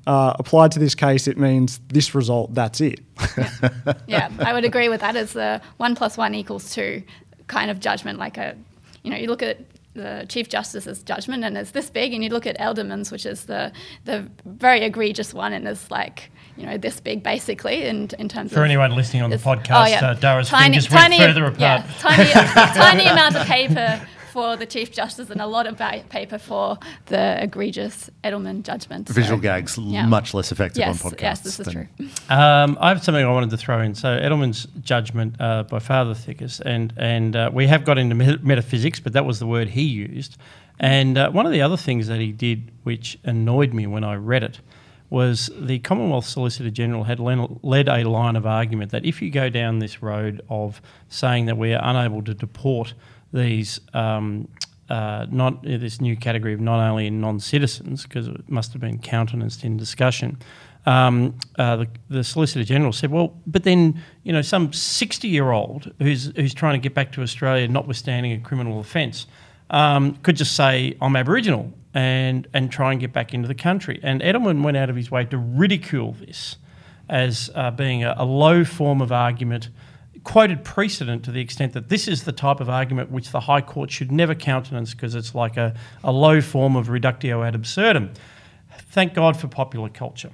Uh, applied to this case, it means this result, that's it. yeah, I would agree with that as the one plus one equals two kind of judgment. Like a, you know, you look at the Chief Justice's judgment and it's this big, and you look at Edelman's, which is the the very egregious one, and it's like you know this big basically in in terms For of anyone listening on the it's- oh, podcast, uh, Dara's fingers went further apart. Yeah, tiny, tiny amount of paper for the Chief Justice and a lot of ba- paper for the egregious Edelman judgment. So, Visual gags yeah. much less effective Yes, on podcasts. yes, this is than- true. Um, I have something I wanted to throw in. So Edelman's judgment uh, by far the thickest, and and uh, we have got into me- metaphysics, but that was the word he used. And uh, one of the other things that he did, which annoyed me when I read it, was the Commonwealth Solicitor General had led a line of argument that if you go down this road of saying that we are unable to deport these um, uh, not this new category of not only non-citizens because it must have been countenanced in discussion. Um, uh, the, the Solicitor General said, "Well, but then you know some sixty-year-old who's who's trying to get back to Australia, notwithstanding a criminal offence, um, could just say I'm Aboriginal and and try and get back into the country." And Edelman went out of his way to ridicule this as uh, being a, a low form of argument quoted precedent to the extent that this is the type of argument which the High Court should never countenance because it's like a, a low form of reductio ad absurdum. Thank God for popular culture.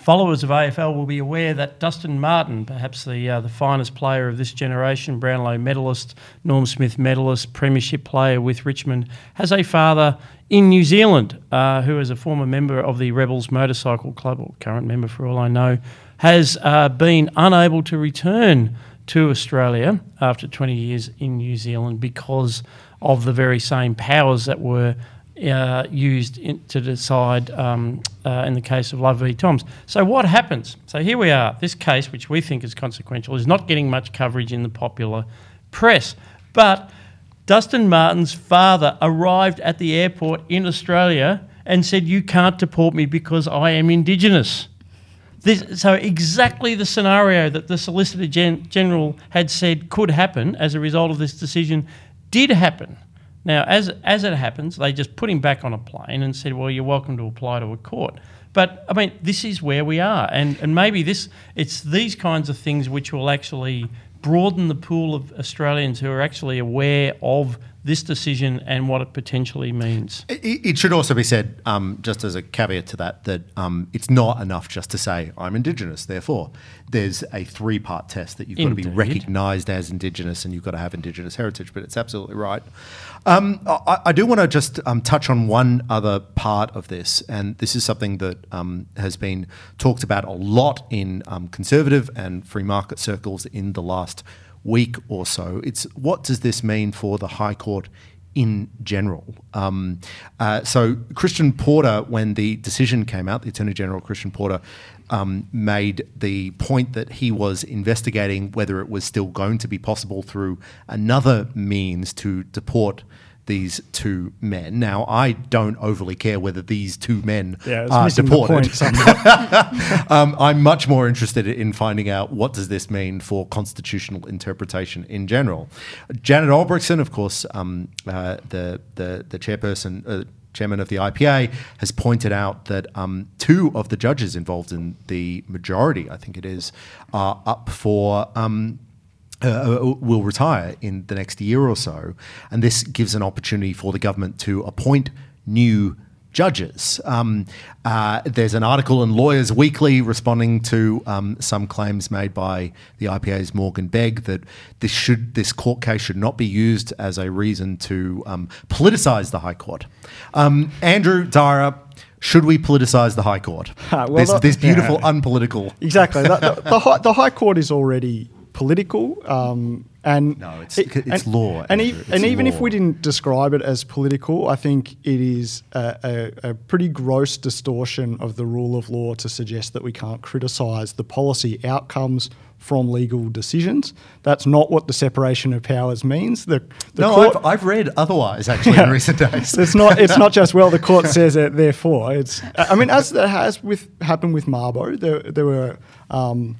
Followers of AFL will be aware that Dustin Martin, perhaps the uh, the finest player of this generation, Brownlow medalist, Norm Smith medalist, Premiership player with Richmond, has a father in New Zealand uh, who is a former member of the Rebels Motorcycle Club, or current member for all I know, has uh, been unable to return to Australia after 20 years in New Zealand because of the very same powers that were uh, used in, to decide um, uh, in the case of Love v. Thoms. So what happens? So here we are. This case, which we think is consequential, is not getting much coverage in the popular press. But Dustin Martin's father arrived at the airport in Australia and said, "You can't deport me because I am Indigenous." This, so exactly the scenario that the Solicitor Gen- General had said could happen as a result of this decision did happen. Now, as as it happens, they just put him back on a plane and said, "Well, you're welcome to apply to a court." But I mean, this is where we are, and and maybe this it's these kinds of things which will actually broaden the pool of Australians who are actually aware of this decision and what it potentially means. It, it should also be said, um, just as a caveat to that, that um, it's not enough just to say I'm Indigenous. Therefore, there's a three-part test that you've got to be recognised as Indigenous, and you've got to have Indigenous heritage. But it's absolutely right. Um, I, I do want to just um, touch on one other part of this, and this is something that um, has been talked about a lot in um, conservative and free market circles in the last week or so. It's what does this mean for the High Court in general? Um, uh, so Christian Porter, when the decision came out, the Attorney General Christian Porter um, made the point that he was investigating whether it was still going to be possible through another means to deport these two men. Now, I don't overly care whether these two men Yeah, are deported. um, I'm much more interested in finding out what does this mean for constitutional interpretation in general. Janet Albrechtsen, of course, um, uh, the, the the chairperson. Uh, Chairman of the IPA has pointed out that um, two of the judges involved in the majority, I think it is, are up for um, uh, will retire in the next year or so, and this gives an opportunity for the government to appoint new judges. Um, uh, there's an article in Lawyers Weekly responding to um, some claims made by the IPA's Morgan Begg that this should this court case should not be used as a reason to um, politicise the High Court. Um, Andrew Dara. Should we politicise the High Court? well, this, that- this beautiful, yeah. unpolitical. Exactly. the, the, the, high, the High Court is already political, um, and No, it's- it's and, law, And, e- it's and even if we didn't describe it as political, I think it is a, a, a pretty gross distortion of the rule of law to suggest that we can't criticise the policy outcomes from legal decisions. That's not what the separation of powers means. The, the no, court, I've, I've read otherwise actually in recent days. it's not. It's not just well. The court says it. Therefore, it's. I mean, as that has with happened with Mabo, there there were um,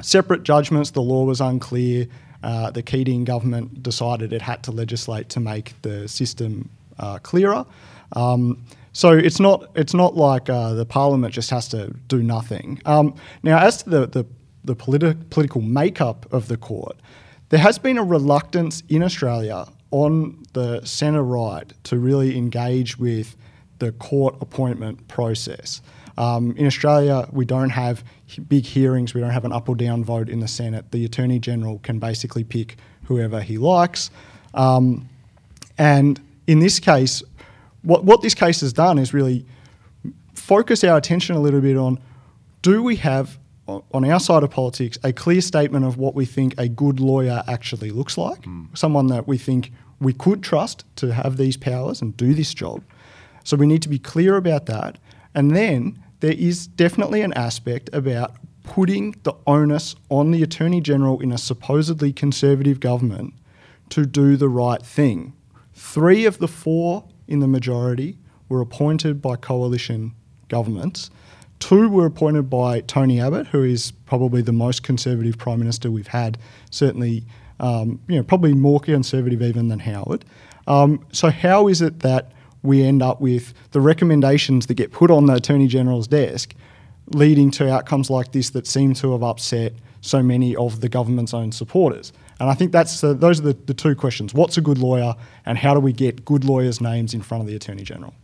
separate judgments. The law was unclear. Uh, the Keating government decided it had to legislate to make the system uh, clearer. Um, So it's not it's not like uh, the parliament just has to do nothing. Um, now, as to the the, the politi- political makeup of the court, there has been a reluctance in Australia on the centre right to really engage with the court appointment process. Um, in Australia, we don't have big hearings. We don't have an up or down vote in the Senate. The Attorney General can basically pick whoever he likes. Um, and in this case, what, what this case has done is really focus our attention a little bit on do we have on our side of politics a clear statement of what we think a good lawyer actually looks like someone that we think we could trust to have these powers and do this job so we need to be clear about that and then there is definitely an aspect about putting the onus on the attorney general in a supposedly conservative government to do the right thing Three of the four in the majority were appointed by coalition governments. Two were appointed by Tony Abbott, who is probably the most conservative prime minister we've had. Certainly, um, you know, probably more conservative even than Howard. Um, so, how is it that we end up with the recommendations that get put on the attorney general's desk, leading to outcomes like this that seem to have upset so many of the government's own supporters? And I think that's those are the, the two questions: what's a good lawyer, and how do we get good lawyers' names in front of the attorney general?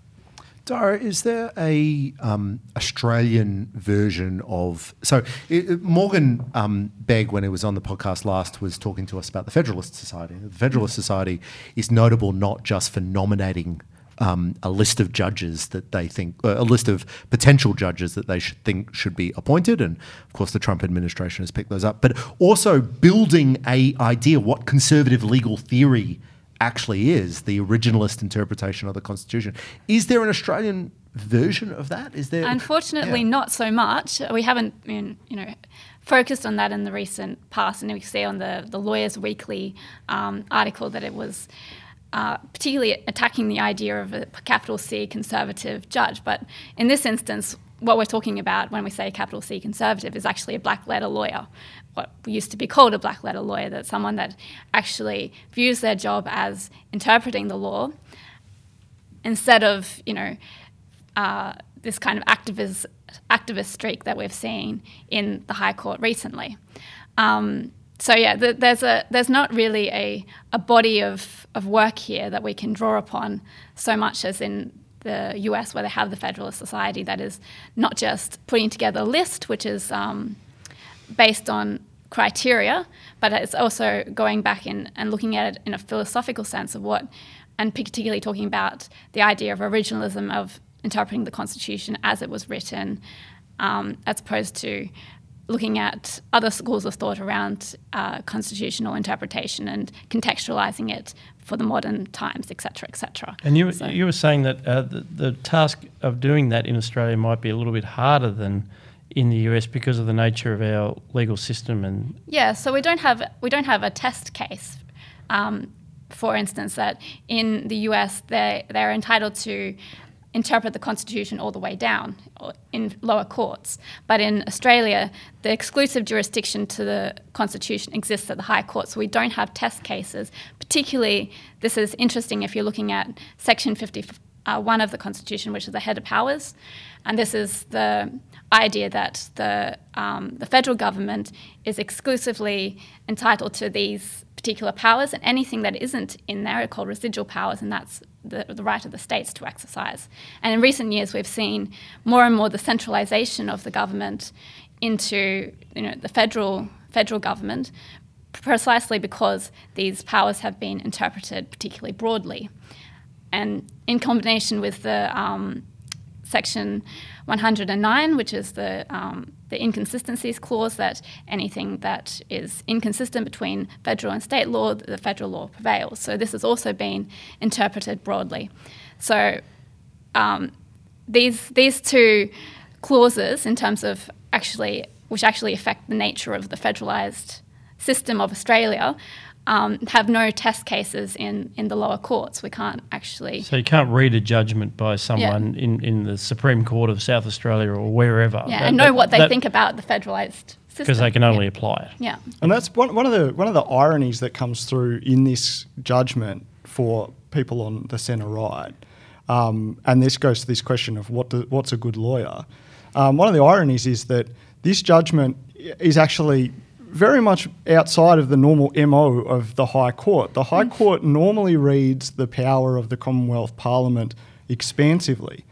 Dara, is there a um, Australian version of so it- Morgan um, Begg, when he was on the podcast last, was talking to us about the Federalist Society. The Federalist Society is notable not just for nominating um, a list of judges that they think, uh, a list of potential judges that they should think should be appointed, and of course the Trump administration has picked those up, but also building a idea what conservative legal theory actually is the originalist interpretation of the Constitution. Is there an Australian version of that? Is there? Unfortunately, Yeah. not so much. We haven't been, you know, focused on that in the recent past, and we see on the the Lawyers Weekly um, article that it was. Particularly attacking the idea of a capital C conservative judge. But in this instance, what we're talking about when we say capital C conservative is actually a black letter lawyer, what used to be called a black letter lawyer, that's someone that actually views their job as interpreting the law instead of, you know, uh, this kind of activist activist streak that we've seen in the High Court recently. Um, so yeah, th- there's a there's not really a, a body of, of work here that we can draw upon so much as in the US where they have the Federalist Society that is not just putting together a list which is um, based on criteria, but it's also going back in and looking at it in a philosophical sense of what, and particularly talking about the idea of originalism of interpreting the Constitution as it was written, um, as opposed to looking at other schools of thought around uh, constitutional interpretation and contextualizing it for the modern times, etc., etc. And you, So- you were saying that uh, the, the task of doing that in Australia might be a little bit harder than in the US because of the nature of our legal system and Yeah, so we don't have we don't have a test case. Um, for instance, that in the US they they're entitled to interpret the Constitution all the way down in lower courts, but in Australia the exclusive jurisdiction to the Constitution exists at the High Court, so we don't have test cases. Particularly, this is interesting if you're looking at Section 50 uh, of the Constitution, which is the head of powers, and this is the idea that the um, the federal government is exclusively entitled to these particular powers, and anything that isn't in there are called residual powers, and that's the, the right of the states to exercise. And in recent years, we've seen more and more the centralisation of the government into you know the federal federal government, precisely because these powers have been interpreted particularly broadly and in combination with the um, section 109, which is the um, the inconsistencies clause, that anything that is inconsistent between federal and state law, the federal law prevails. So this has also been interpreted broadly. So um, these these two clauses, in terms of actually which actually affect the nature of the federalised system of Australia, um, have no test cases in, in the lower courts. We can't actually. so you can't read a judgment by someone in, in the Supreme Court of South Australia or wherever. Yeah, That- and know that- what they that- think about the federalised system. because they can only Yeah. apply it. Yeah. And that's one, one of the one of the ironies that comes through in this judgment for people on the centre right. Um, and this goes to this question of what do, what's a good lawyer. Um, one of the ironies is that this judgment is actually very much outside of the normal MO of the High Court. The High mm. Court normally reads the power of the Commonwealth Parliament expansively.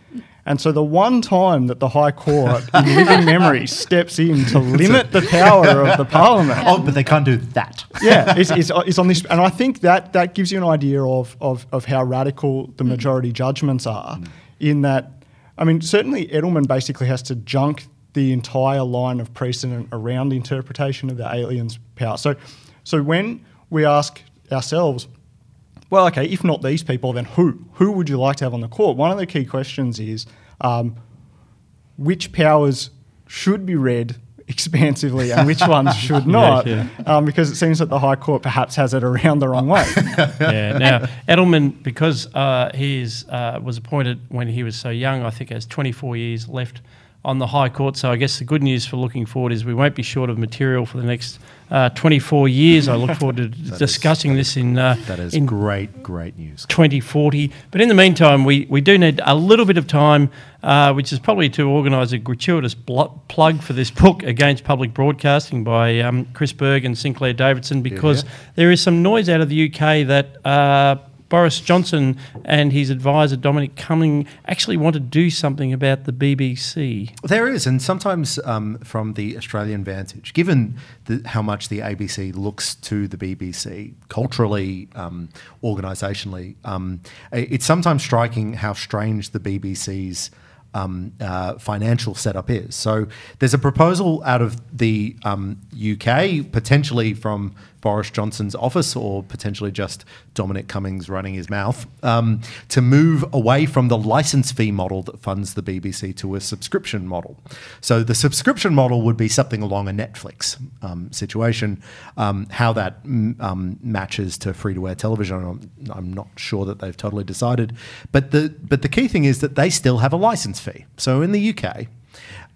And so the one time that the High Court in living memory steps in to limit the power of the Parliament. Oh, but they can't do that. yeah, it's, it's, it's on this, and I think that that gives you an idea of of, of how radical the mm. majority judgments are. Mm. In that, I mean, certainly Edelman basically has to junk the entire line of precedent around the interpretation of the aliens' power. So, so when we ask ourselves, well, okay, if not these people, then who? Who would you like to have on the court? One of the key questions is um, which powers should be read expansively and which ones should not, yeah. Um, because it seems that the High Court perhaps has it around the wrong way. yeah. Now Edelman, because uh, he is, uh, was appointed when he was so young, I think has 24 years left on the High Court. So I guess the good news for looking forward is we won't be short of material for the next uh, 24 years. I look forward to discussing this in uh, That is in great, great news. 2040. But in the meantime, we, we do need a little bit of time, uh, which is probably to organise a gratuitous blo- plug for this book against public broadcasting by um, Chris Berg and Sinclair Davidson, because yeah. there is some noise out of the UK that. Boris Johnson and his advisor Dominic Cumming actually want to do something about the BBC. There is, and sometimes um, from the Australian vantage, given the, how much the ABC looks to the BBC culturally, um, organisationally, um, it's sometimes striking how strange the BBC's um, uh, financial setup is. So there's a proposal out of the um, UK, potentially from Boris Johnson's office or potentially just Dominic Cummings running his mouth, um, to move away from the license fee model that funds the BBC to a subscription model. So the subscription model would be something along a Netflix um, situation. Um, how that um, matches to free to air television, I'm, I'm not sure that they've totally decided. But the but the key thing is that they still have a license fee. So in the UK.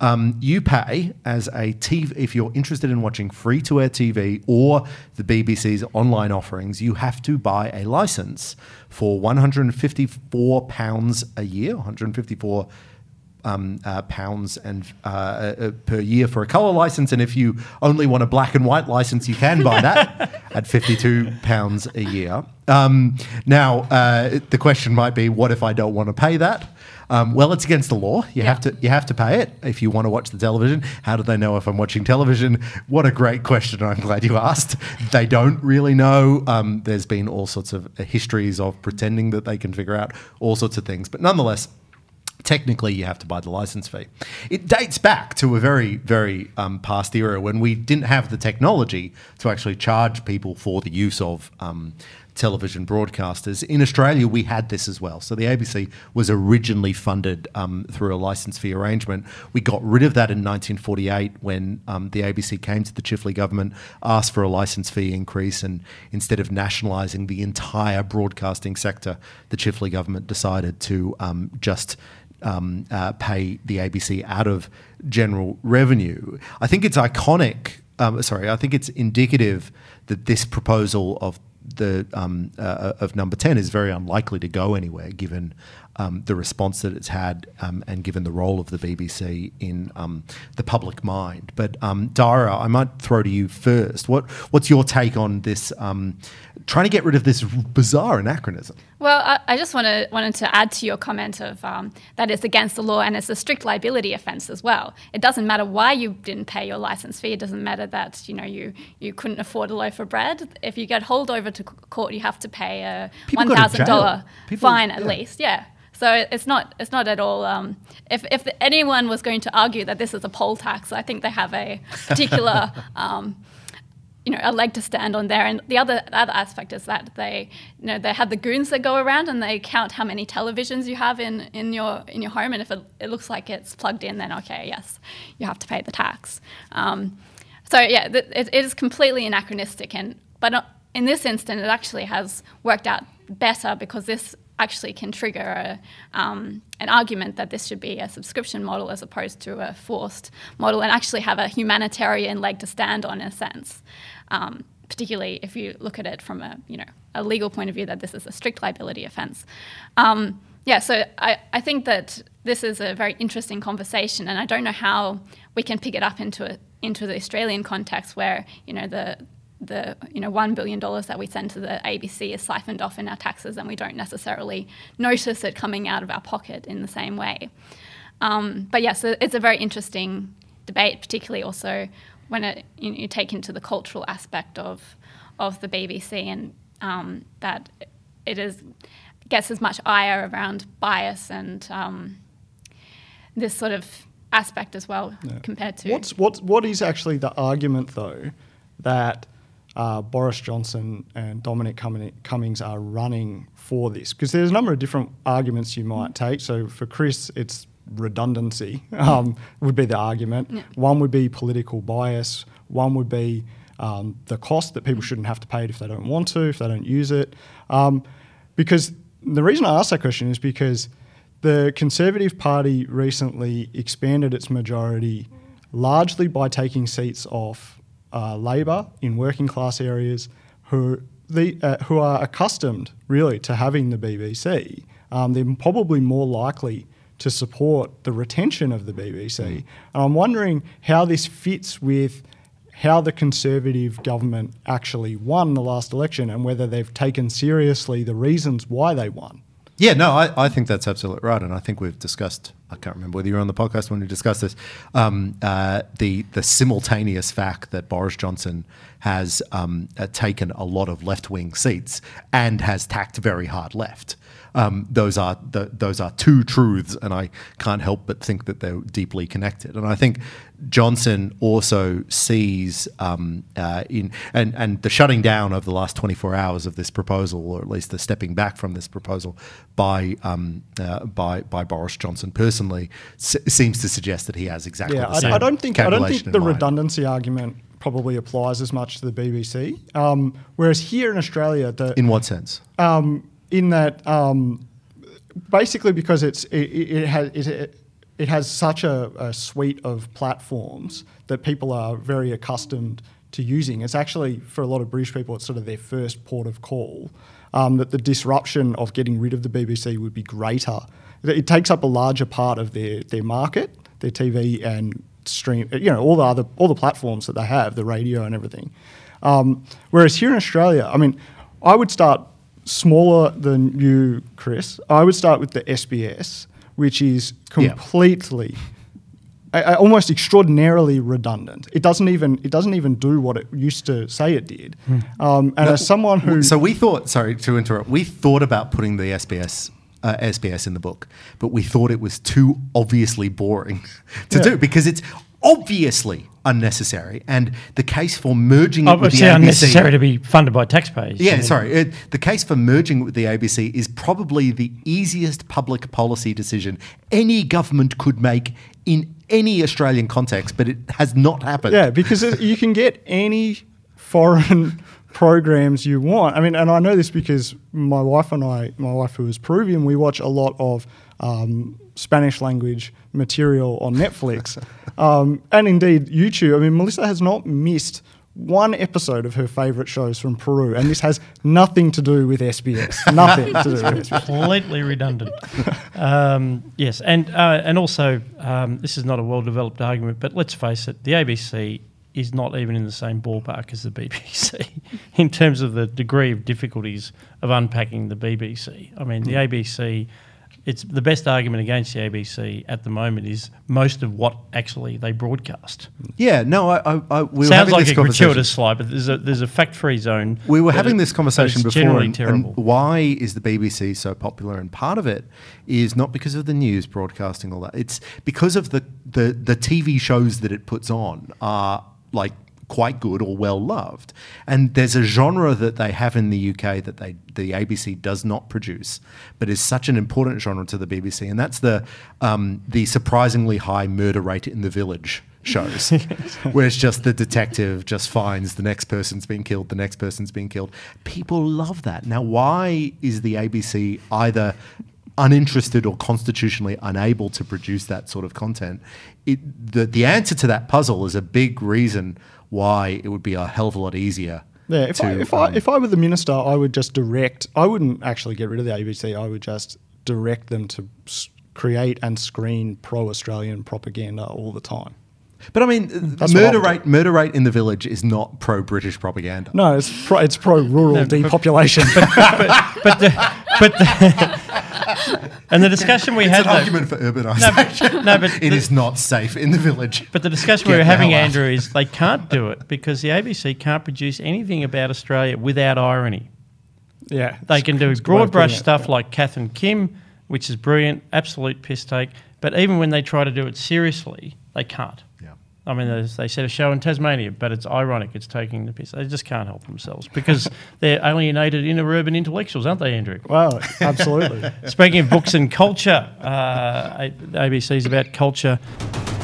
Um, you pay as a TV, if you're interested in watching free to air TV or the BBC's online offerings, you have to buy a license for £154 a year, 154 um, uh, pounds and uh, uh, per year for a color license, and if you only want a black and white license, you can buy that at fifty-two pounds a year. Um, now, uh, the question might be, what if I don't want to pay that? Um, well, it's against the law. You have to you have to pay it if you want to watch the television. How do they know if I'm watching television? What a great question! I'm glad you asked. They don't really know. Um, there's been all sorts of histories of pretending that they can figure out all sorts of things, but nonetheless technically you have to buy the license fee. It dates back to a very, very um, past era when we didn't have the technology to actually charge people for the use of um, television broadcasters. In Australia, we had this as well. So the ABC was originally funded um, through a license fee arrangement. We got rid of that in 1948 when um, the ABC came to the Chifley government, asked for a license fee increase, and instead of nationalising the entire broadcasting sector, the Chifley government decided to um, just um, uh, pay the ABC out of general revenue. I think it's iconic. Um, sorry, I think it's indicative that this proposal of the um, uh, of number ten is very unlikely to go anywhere, given um, the response that it's had um, and given the role of the BBC in um, the public mind. But um, Dara, I might throw to you first. What what's your take on this? Um, trying to get rid of this bizarre anachronism. Well, I, I just wanted, wanted to add to your comment of um, that it's against the law and it's a strict liability offence as well. It doesn't matter why you didn't pay your license fee. It doesn't matter that you know you, you couldn't afford a loaf of bread. If you get hauled over to court, you have to pay a People one thousand dollar fine at yeah. least. Yeah. So it's not it's not at all. Um, if if anyone was going to argue that this is a poll tax, I think they have a particular. um, you know, a leg to stand on there. And the other the other aspect is that they, you know, they have the goons that go around and they count how many televisions you have in, in your in your home. And if it, it looks like it's plugged in, then okay, yes, you have to pay the tax. Um, so yeah, th- it, it is completely anachronistic. And but uh, in this instance, it actually has worked out better because this actually can trigger a, um, an argument that this should be a subscription model as opposed to a forced model and actually have a humanitarian leg to stand on in a sense. Um, particularly if you look at it from a you know a legal point of view that this is a strict liability offence. Um, yeah, so I, I think that this is a very interesting conversation, and I don't know how we can pick it up into a, into the Australian context where you know the the you know one billion dollars that we send to the ABC is siphoned off in our taxes, and we don't necessarily notice it coming out of our pocket in the same way. Um, but yes, yeah, so it's a very interesting debate, particularly also when it, you, you, take into the cultural aspect of of the BBC and um, that it is gets as much ire around bias and um, this sort of aspect as well yeah. compared to what's what what is actually the argument though that uh, Boris Johnson and Dominic Cummings are running for this because there's a number of different arguments you might take. So for Chris, it's redundancy um, would be the argument. Yeah. One would be political bias. One would be um, the cost that people shouldn't have to pay it if they don't want to, if they don't use it. Um, because the reason I ask that question is because the Conservative Party recently expanded its majority largely by taking seats off uh, Labor in working class areas who the, uh, who are accustomed really to having the BBC. Um, they're probably more likely to support the retention of the BBC. Mm. And I'm wondering how this fits with how the Conservative government actually won the last election and whether they've taken seriously the reasons why they won. Yeah, no, I, I think that's absolutely right, and I think we've discussed. I can't remember whether you were on the podcast when we discussed this. Um, uh, the the simultaneous fact that Boris Johnson has um, uh, taken a lot of left wing seats and has tacked very hard left. Um, those are the, those are two truths, and I can't help but think that they're deeply connected. And I think Johnson also sees um, uh, in and and the shutting down of the last 24 hours of this proposal, or at least the stepping back from this proposal by um, uh, by by Boris Johnson personally, s- seems to suggest that he has exactly yeah, the same. I, I don't think I don't think the redundancy argument probably applies as much to the BBC. Um, whereas here in Australia, the in what sense? Um, in that um, basically because it's it, it has it, it has such a, a, suite of platforms that people are very accustomed to using. It's actually for a lot of British people, it's sort of their first port of call. Um, that the disruption of getting rid of the BBC would be greater. It takes up a larger part of their their market, their TV and stream, you know, all the other all the platforms that they have, the radio and everything. Um, whereas here in Australia, I mean, I would start smaller than you, Chris, I would start with the SBS, which is completely. Yeah. almost extraordinarily redundant. It doesn't even it doesn't even do what it used to say it did. Hmm. Um, and no, as someone who so we thought sorry to interrupt, we thought about putting the SBS uh, SBS in the book, but we thought it was too obviously boring to yeah. do because it's obviously unnecessary. And the case for merging it with the ABC, unnecessary to be funded by taxpayers. Yeah, sorry. It, the case for merging with the ABC is probably the easiest public policy decision any government could make in any Australian context, but it has not happened. Yeah, because you can get any foreign programs you want. I mean, and I know this because my wife and I, my wife who is Peruvian, we watch a lot of um, Spanish language material on Netflix, um, and indeed YouTube. I mean, Melissa has not missed one episode of her favourite shows from Peru, and this has nothing to do with SBS. Nothing to do with SBS. Completely redundant. Um, yes, and uh, and also um, this is not a well-developed argument, but let's face it, the ABC is not even in the same ballpark as the BBC in terms of the degree of difficulties of unpacking the BBC. I mean, the hmm. ABC it's the best argument against the ABC at the moment is most of what actually they broadcast. Yeah, no, I, I, I we sounds like a gratuitous slide, but there's a there's a fact-free zone. We were having it, this conversation before, and, and, why is the BBC so popular? And part of it is not because of the news broadcasting all that. It's because of the the the TV shows that it puts on are like quite good or well loved. And there's a genre that they have in the UK that they the ABC does not produce, but is such an important genre to the BBC, and that's the um, the surprisingly high murder rate in the village shows, where it's just the detective just finds the next person's been killed, the next person's been killed. People love that. Now, why is the ABC either uninterested or constitutionally unable to produce that sort of content? It, the, the answer to that puzzle is a big reason why it would be a hell of a lot easier. Yeah, if, to, I, if, um, I, if I were the minister, I would just direct, I wouldn't actually get rid of the ABC, I would just direct them to create and screen pro-Australian propaganda all the time. But I mean, That's murder I'll rate murder rate in the village is not pro British propaganda. No, it's pro, it's pro-rural No, but- depopulation. but the, but the, and the discussion we It's had an though- argument for no, urbanisation. but, no, but It the- is not safe in the village. But the discussion Get we were having, hell out. Andrew, is they can't do it because the ABC can't produce anything about Australia without irony. yeah, They can do it's a good way broad of putting brush it, stuff yeah. like Kath and Kim, which is brilliant, absolute piss take. But even when they try to do it seriously, they can't. Yeah. I mean, they said a show in Tasmania, but it's ironic. It's taking the piss. They just can't help themselves because they're alienated inner urban intellectuals, aren't they, Andrew? Well, absolutely. Speaking of books and culture, uh, A- ABC's about culture.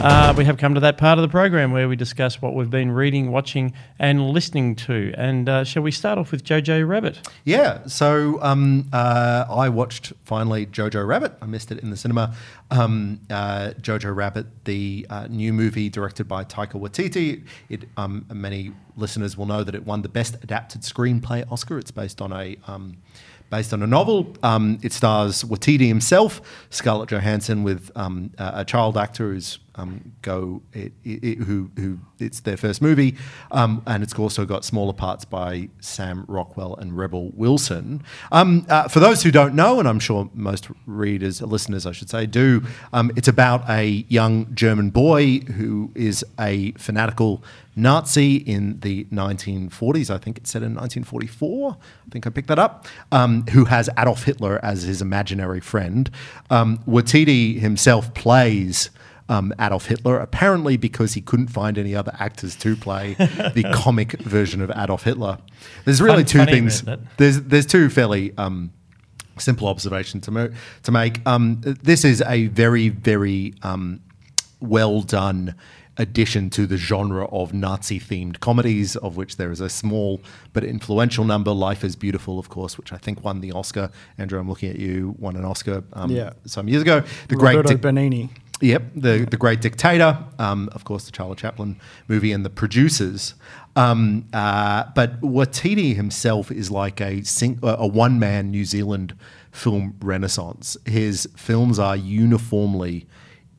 Uh, we have come to that part of the program where we discuss what we've been reading, watching, and listening to. And uh, shall we start off with Jojo Rabbit? Yeah, so um, uh, I watched finally Jojo Rabbit. I missed it in the cinema. Um, uh, Jojo Rabbit, the uh, new movie directed by Taika Waititi. It, um, many listeners will know that it won the Best Adapted Screenplay Oscar. It's based on a um, based on a novel. Um, it stars Waititi himself, Scarlett Johansson, with um, a, a child actor who's um, go it, it, it- who who it's their first movie, um, and it's also got smaller parts by Sam Rockwell and Rebel Wilson. Um, uh, for those who don't know, and I'm sure most readers, listeners, I should say, do, um, it's about a young German boy who is a fanatical Nazi in the 1940s. I think it said in 1944. I think I picked that up. Um, who has Adolf Hitler as his imaginary friend. Um, Waititi himself plays um, Adolf Hitler, apparently because he couldn't find any other actors to play the comic version of Adolf Hitler. There's really Fun- two things. There's there's two fairly um, simple observations to, mo- to make. Um, this is a very very um, well done addition to the genre of Nazi themed comedies, of which there is a small but influential number. Life is Beautiful, of course, which I think won the Oscar. Andrew, I'm looking at you. Won an Oscar um, Yeah. some years ago. The Roberto great Dick- Benigni. Yep, the the Great Dictator, um, of course, the Charlie Chaplin movie, and the producers. Um, uh, but Waititi himself is like a sing- a one man New Zealand film renaissance. His films are uniformly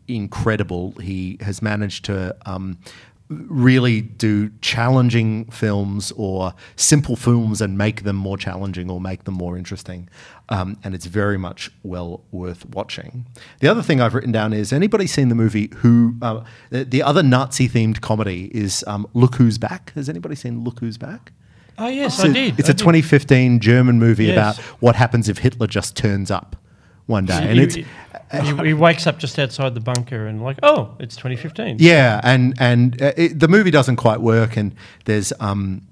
incredible. He has managed to um, really do challenging films or simple films and make them more challenging or make them more interesting. Um, and it's very much well worth watching. The other thing I've written down is anybody seen the movie Who? Uh, the, the other Nazi themed comedy is um, Look Who's Back. Has anybody seen Look Who's Back? Oh, yes, So I did. It's a a 2015 German movie Yes. about what happens if Hitler just turns up one day. And it's he, he, he wakes up just outside the bunker and like, oh, it's 2015. Yeah, and and uh, it, the movie doesn't quite work, and there's um,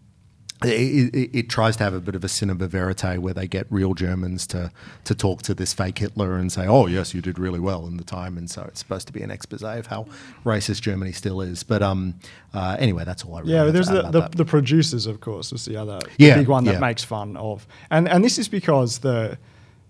it, it, it tries to have a bit of a cinema verite where they get real Germans to to talk to this fake Hitler and say, oh yes, you did really well in the time, and so it's supposed to be an expose of how racist Germany still is. But um, uh, anyway, that's all I. Really Yeah, have but there's to add the, about the, that. the producers, of course, is the other the Yeah, big one that yeah. makes fun of, and and this is because the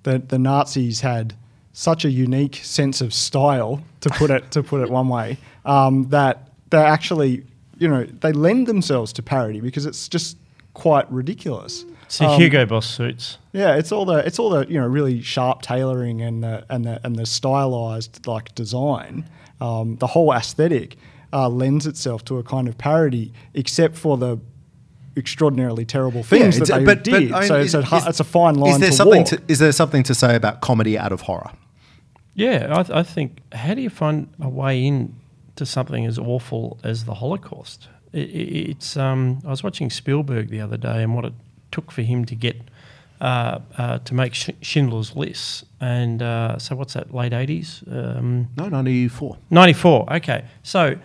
the the Nazis had such a unique sense of style, to put it to put it one way, um, that they actually, you know, they lend themselves to parody because it's just quite ridiculous. The Um, Hugo Boss suits. Yeah, it's all the it's all the you know really sharp tailoring and the and the and the stylized like design. Um, the whole aesthetic uh, lends itself to a kind of parody, except for the extraordinarily terrible things Yeah, that they but- but, did. I mean, so it's a is- is- it's a fine line Is there to something walk. to is there something to say about comedy out of horror? Yeah, I, th- I think. How do you find a way in to something as awful as the Holocaust? It, it, it's. Um, I was watching Spielberg the other day, and what it took for him to get uh, uh, to make Sch- Schindler's List, and uh, so what's that? Late eighties, um, No, ninety four. ninety four. Okay, so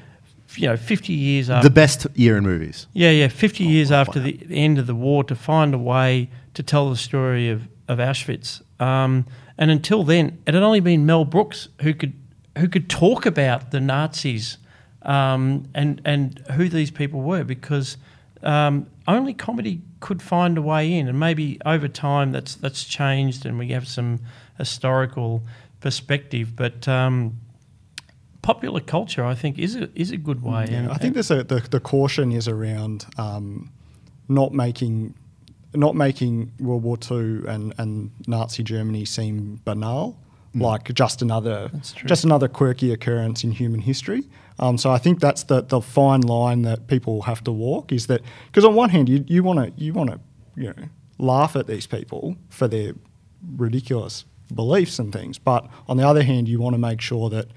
you know, fifty years after The best year in movies. Yeah, yeah. 50 years wow. after the, the end of the war to find a way to tell the story of, of Auschwitz. Um, and until then, it had only been Mel Brooks who could who could talk about the Nazis um, and and who these people were because um, only comedy could find a way in. And maybe over time that's that's changed and we have some historical perspective. But um, popular culture, I think, is a is a good way. Yeah, and, I think there's a, the the caution is around um, not making not making World War II and, and Nazi Germany seem banal. like just another just another quirky occurrence in human history. Um, so I think that's the the fine line that people have to walk is that because on one hand you you want to you want to you know laugh at these people for their ridiculous beliefs and things, but on the other hand you want to make sure that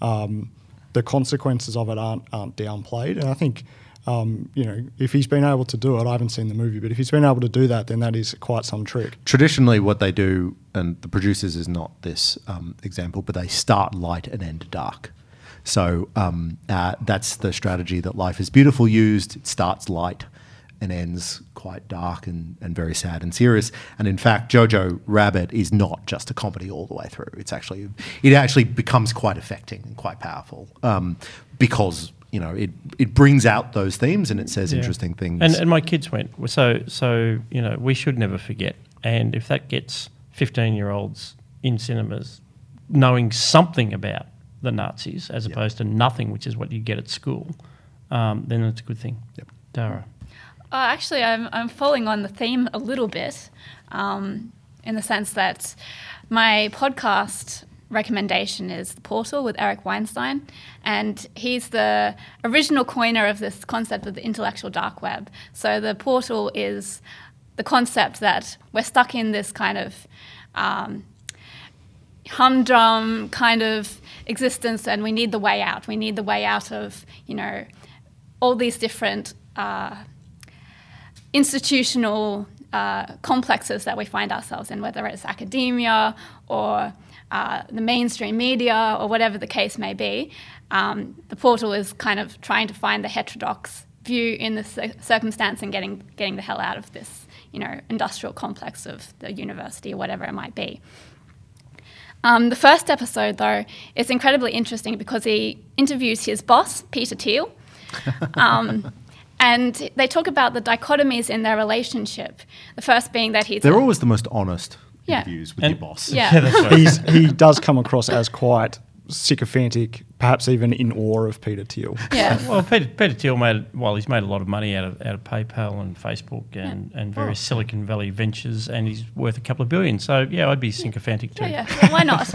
um, the consequences of it aren't aren't downplayed. And I think um, you know if he's been able to do it, I haven't seen the movie, but if he's been able to do that, then that is quite some trick. Traditionally, what they do, and the producers is not this um, example, but they start light and end dark. So um, uh, that's the strategy that Life is Beautiful used. It starts light and ends quite dark and, and very sad and serious. And in fact, Jojo Rabbit is not just a comedy all the way through. It's actually it actually becomes quite affecting and quite powerful um, because you know it it brings out those themes and it says Yeah. interesting things. And, and my kids went. So, so you know, we should never forget. And if that gets 15 year olds in cinemas knowing something about the Nazis as opposed to nothing, which is what you get at school, um, then it's a good thing. Yep. Dara. Uh, actually, I'm, I'm following on the theme a little bit um, in the sense that my podcast recommendation is The Portal with Eric Weinstein. And he's the original coiner of this concept of the intellectual dark web. So the portal is the concept that we're stuck in this kind of um, humdrum kind of existence and we need the way out. We need the way out of, you know, all these different uh, institutional uh, complexes that we find ourselves in, whether it's academia or uh, the mainstream media or whatever the case may be. Um, the portal is kind of trying to find the heterodox view in this cir- circumstance and getting getting the hell out of this, you know, industrial complex of the university or whatever it might be. Um, the first episode, though, is incredibly interesting because he interviews his boss, Peter Thiel, um, and they talk about the dichotomies in their relationship. The first being that he's They're always the most honest Yeah. interviews with And- your boss. Yeah. that's. He's, he does come across as quite sycophantic, perhaps even in awe of Peter Thiel. yeah. Well, Peter, Peter Thiel made well. He's made a lot of money out of out of PayPal and Facebook and, and oh. various Silicon Valley ventures, and he's worth a couple of billion. So yeah, I'd be sycophantic too. Yeah, yeah. Why not?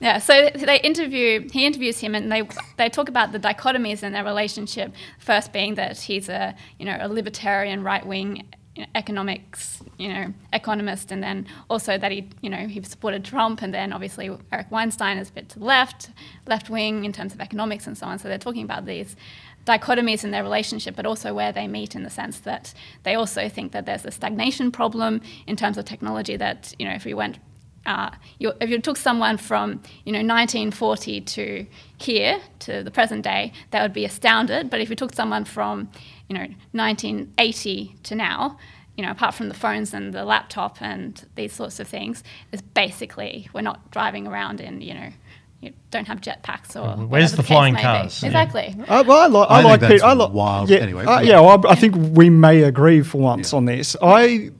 Yeah. So they interview. He interviews him, and they they talk about the dichotomies in their relationship. First being that he's a you know a libertarian right wing economics you know economist, and then also that he you know he supported Trump, and then obviously Eric Weinstein is a bit to the left, left wing in terms of economics and so on. So they're talking about these dichotomies in their relationship, but also where they meet in the sense that they also think that there's a stagnation problem in terms of technology. That you know, if we went, uh, you, if you took someone from you know 1940 to here to the present day, they would be astounded. But if you took someone from you know 1980 to now, you know, apart from the phones and the laptop and these sorts of things, is basically we're not driving around in you know. You don't have jetpacks or Where's whatever the flying may be. cars? Yeah. Exactly. I, well, I, li- I, I think like that's Peter. I like. wild. Yeah, Anyway, uh, yeah. yeah. well, I, I think we may agree for once on this. I,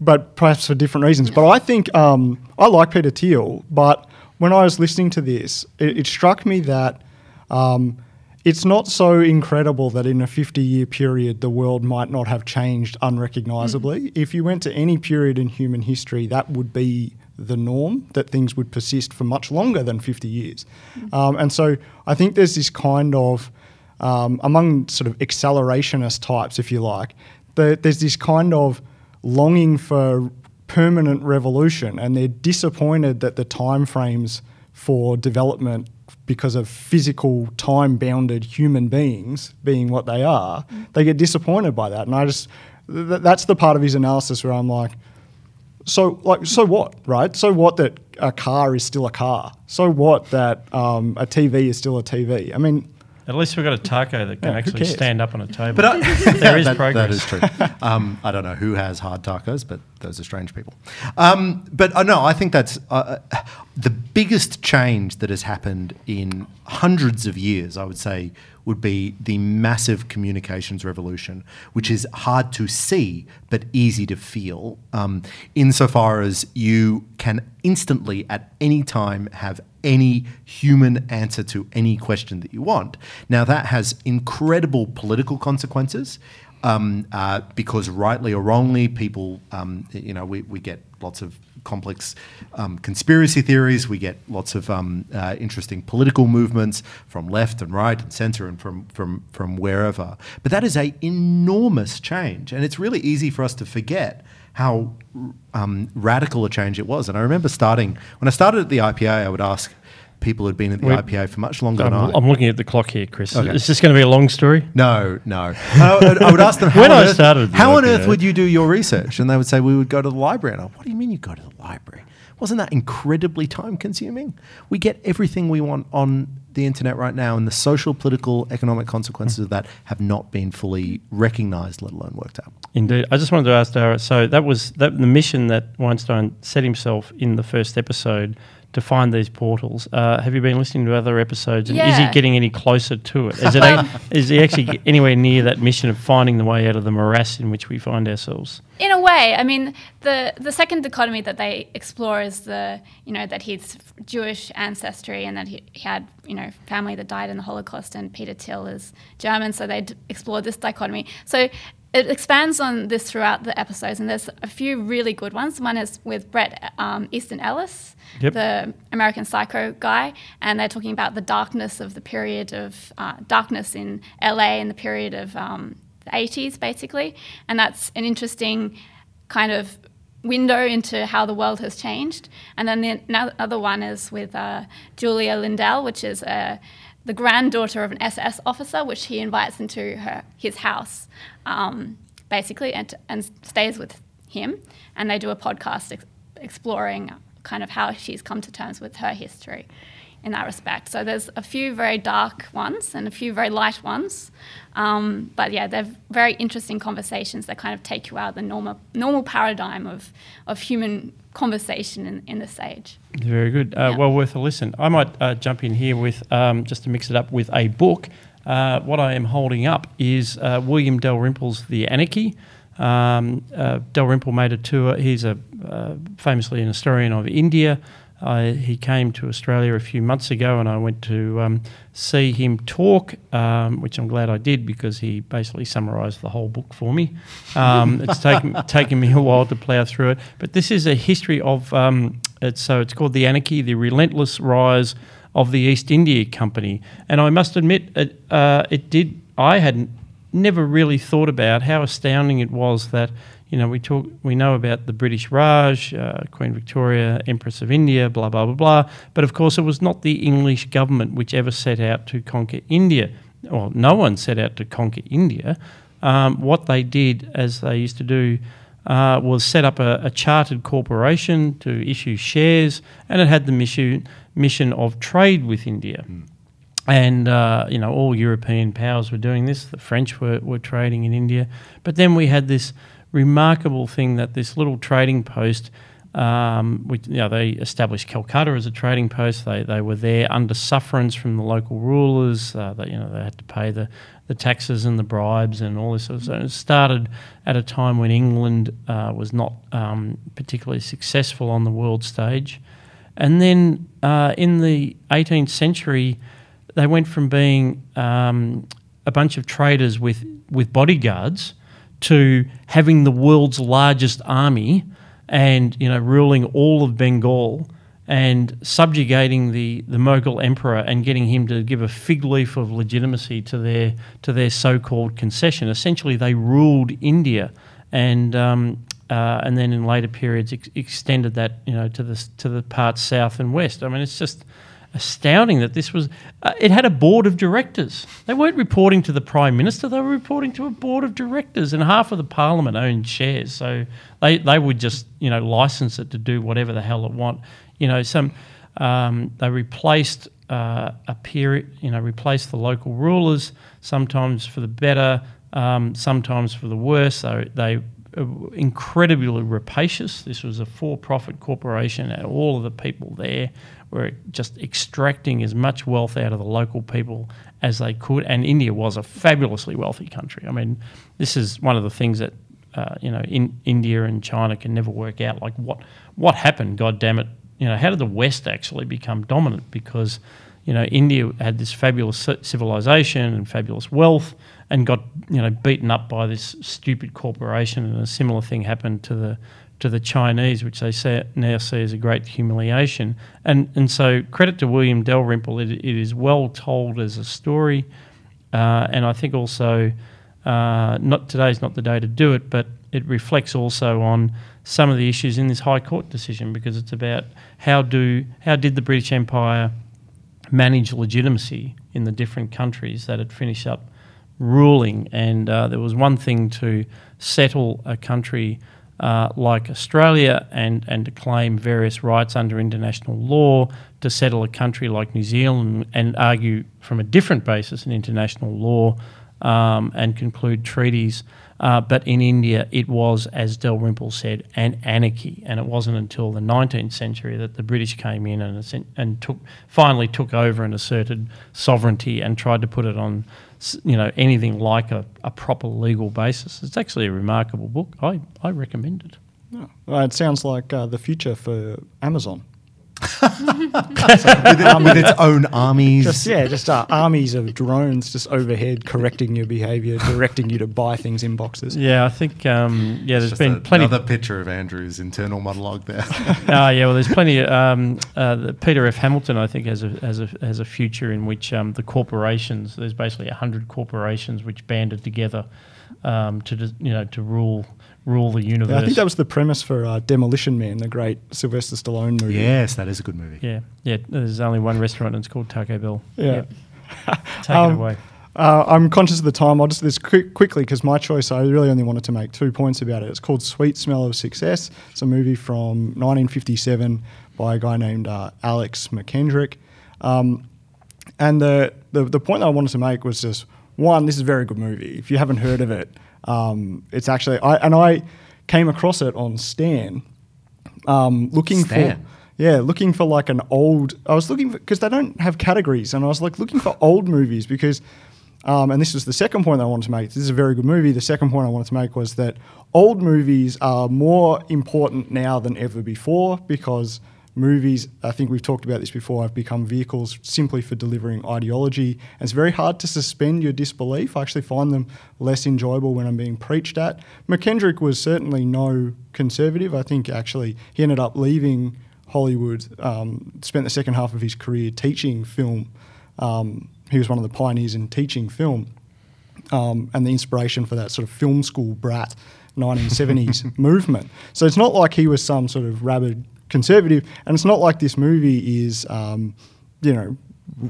but perhaps for different reasons. But I think um, I like Peter Thiel. But when I was listening to this, it, it struck me that um, it's not so incredible that in a 50 year period the world might not have changed unrecognizably. If you went to any period in human history, that would be the norm, that things would persist for much longer than 50 years. Um, and so I think there's this kind of, um, among sort of accelerationist types, if you like, the, there's this kind of longing for permanent revolution, and they're disappointed that the timeframes for development because of physical time bounded human beings being what they are, they get disappointed by that. And I just, th- that's the part of his analysis where I'm like, so like, so what, right? So what that a car is still a car? So what that um, a TV is still a TV? I mean, At least we've got a taco that can Yeah, actually stand up on a table. But I, there is that, progress. That is true. Um, I don't know who has hard tacos, but those are strange people. Um, but uh, no, I think that's uh, uh, the biggest change that has happened in hundreds of years. I would say would be the massive communications revolution, which is hard to see but easy to feel. Um, insofar as you can instantly at any time have any human answer to any question that you want. Now, that has incredible political consequences um, uh, because, rightly or wrongly, people, um, you know, we, we get lots of complex um, conspiracy theories. We get lots of um, uh, interesting political movements from left and right and centre and from, from, from wherever. But that is a enormous change, and it's really easy for us to forget how um, radical a change it was. And I remember starting when I started at the IPA, I would ask people who'd been at the Wait. IPA for much longer I'm, than I. I'm looking at the clock here, Chris. Okay. Is this going to be a long story? No, no. I, would- I would ask them how, When on, I earth, started how on earth would you do your research? And they would say we would go to the library. And I, what do you mean you go to the library? Wasn't that incredibly time consuming? We get everything we want on the internet right now, and the social, political, economic consequences mm. of that have not been fully recognized, let alone worked out. Indeed. I just wanted to ask Dara. So that was that the mission that Weinstein set himself in the first episode to find these portals. Uh, have you been listening to other episodes? And is he getting any closer to it? Is, it a, is he actually anywhere near that mission of finding the way out of the morass in which we find ourselves? in a way, I mean, the the second dichotomy that they explore is the you know that he's Jewish ancestry and that he, he had you know family that died in the Holocaust, and Peter Thiel is German, so they explore this dichotomy. So it expands on this throughout the episodes, and there's a few really good ones. One is with Bret um, Easton Ellis, Yep. the American Psycho guy, and they're talking about the darkness of the period of uh, darkness in LA in the period of um, the 80s, basically. And that's an interesting kind of window into how the world has changed. And then the no- other one is with uh, Julia Lindell, which is uh, the granddaughter of an SS officer, which he invites into her his house, um, basically, and, and stays with him. And they do a podcast ex- exploring kind of how she's come to terms with her history in that respect. So there's a few very dark ones and a few very light ones. Um, but yeah, they're very interesting conversations that kind of take you out of the normal normal paradigm of, of human conversation in, in this age. Very good. Uh, Yeah. Well worth a listen. I might uh, jump in here with um, just to mix it up with a book. Uh, what I am holding up is uh, William Dalrymple's The Anarchy. Um, uh, Dalrymple made a tour. He's a uh, famously an historian of India. Uh, he came to Australia a few months ago, and I went to um, see him talk, um, which I'm glad I did because he basically summarised the whole book for me. Um, it's taken taken me a while to plough through it, but this is a history of um, it's so it's called the Anarchy, the relentless rise of the East India Company, and I must admit it uh, it did I hadn't never really thought about how astounding it was that you know we talk we know about the British Raj, uh, Queen Victoria, Empress of India, blah blah blah blah, but of course it was not the English government which ever set out to conquer India. Well, no one set out to conquer India. Um, what they did, as they used to do, uh, was set up a, a chartered corporation to issue shares, and it had the mission mission of trade with India and uh, you know all European powers were doing this. The French were, were trading in India, but then we had this remarkable thing that this little trading post, um, which you know they established Calcutta as a trading post. They they were there under sufferance from the local rulers. Uh, that you know they had to pay the the taxes and the bribes and all this sort of stuff. It started at a time when England uh, was not um, particularly successful on the world stage. And then uh, in the 18th century, they went from being um, a bunch of traders with, with bodyguards to having the world's largest army and you know ruling all of Bengal and subjugating the, the Mughal emperor and getting him to give a fig leaf of legitimacy to their to their so-called concession. Essentially, they ruled India, and um, uh, and then in later periods ex- extended that you know to the to the parts south and west. I mean, it's just astounding that this was. Uh, it had a board of directors. They weren't reporting to the prime minister. They were reporting to a board of directors, and half of the parliament owned shares. So they they would just you know license it to do whatever the hell it want. You know, some um, they replaced uh, a period. You know, replaced the local rulers sometimes for the better, um, sometimes for the worse. They they incredibly rapacious. This was a for-profit corporation, and all of the people there were just extracting as much wealth out of the local people as they could. And India was a fabulously wealthy country. I mean, this is one of the things that uh, you know in India and China can never work out. Like what what happened? God damn it! You know, how did the West actually become dominant? Because you know, India had this fabulous civilization and fabulous wealth, and got you know beaten up by this stupid corporation. And a similar thing happened to the to the Chinese, which they say, now see as a great humiliation. And and so credit to William Dalrymple, it, it is well told as a story, uh, and I think also uh, not today's not the day to do it, but it reflects also on some of the issues in this High Court decision because it's about how do how did the British Empire manage legitimacy in the different countries that had finished up ruling, and uh, there was one thing to settle a country uh, like Australia and, and to claim various rights under international law, to settle a country like New Zealand and argue from a different basis in international law um, and conclude treaties. Uh, but in India, it was, as Dalrymple said, an anarchy, and it wasn't until the 19th century that the British came in and and took finally took over and asserted sovereignty and tried to put it on you know anything like a, a proper legal basis. It's actually a remarkable book. I, I recommend it. Oh, well, it sounds like uh, the future for Amazon. With, um, with, its own armies. Just, yeah, just uh, armies of drones just overhead correcting your behaviour, directing you to buy things in boxes. Yeah, I think um, yeah, there's been plenty. Another picture of Andrew's internal monologue there. Ah, uh, yeah, well, there's plenty. Um, uh, Peter F. Hamilton, I think, has a has a has a future in which um, the corporations. There's basically hundred corporations which banded together um, to you know to rule rule the universe. Yeah, I think that was the premise for uh, Demolition Man, the great Sylvester Stallone movie. Yes, that is a good movie. Yeah, yeah. There's only one restaurant, and it's called Taco Bell. Yeah, take um, it away. Uh, I'm conscious of the time. I'll just this quick, quickly because my choice. I really only wanted to make two points about it. It's called Sweet Smell of Success. It's a movie from 1957 by a guy named uh, Alex Mackendrick. Um, and the, the the point that I wanted to make was just one. This is a very good movie. If you haven't heard of it, um, it's actually, I, and I came across it on Stan, um, looking Stan. for. Yeah, looking for like an old. I was looking for because they don't have categories, and I was like looking for old movies because, um, and this was the second point I wanted to make. This is a very good movie. The second point I wanted to make was that old movies are more important now than ever before because movies, I think we've talked about this before, have become vehicles simply for delivering ideology. And it's very hard to suspend your disbelief. I actually find them less enjoyable when I'm being preached at. Mackendrick was certainly no conservative. I think actually he ended up leaving Hollywood, um, spent the second half of his career teaching film. Um, he was one of the pioneers in teaching film. Um, and the inspiration for that sort of film school brat 1970s movement. So it's not like he was some sort of rabid conservative, and it's not like this movie is, um, you know,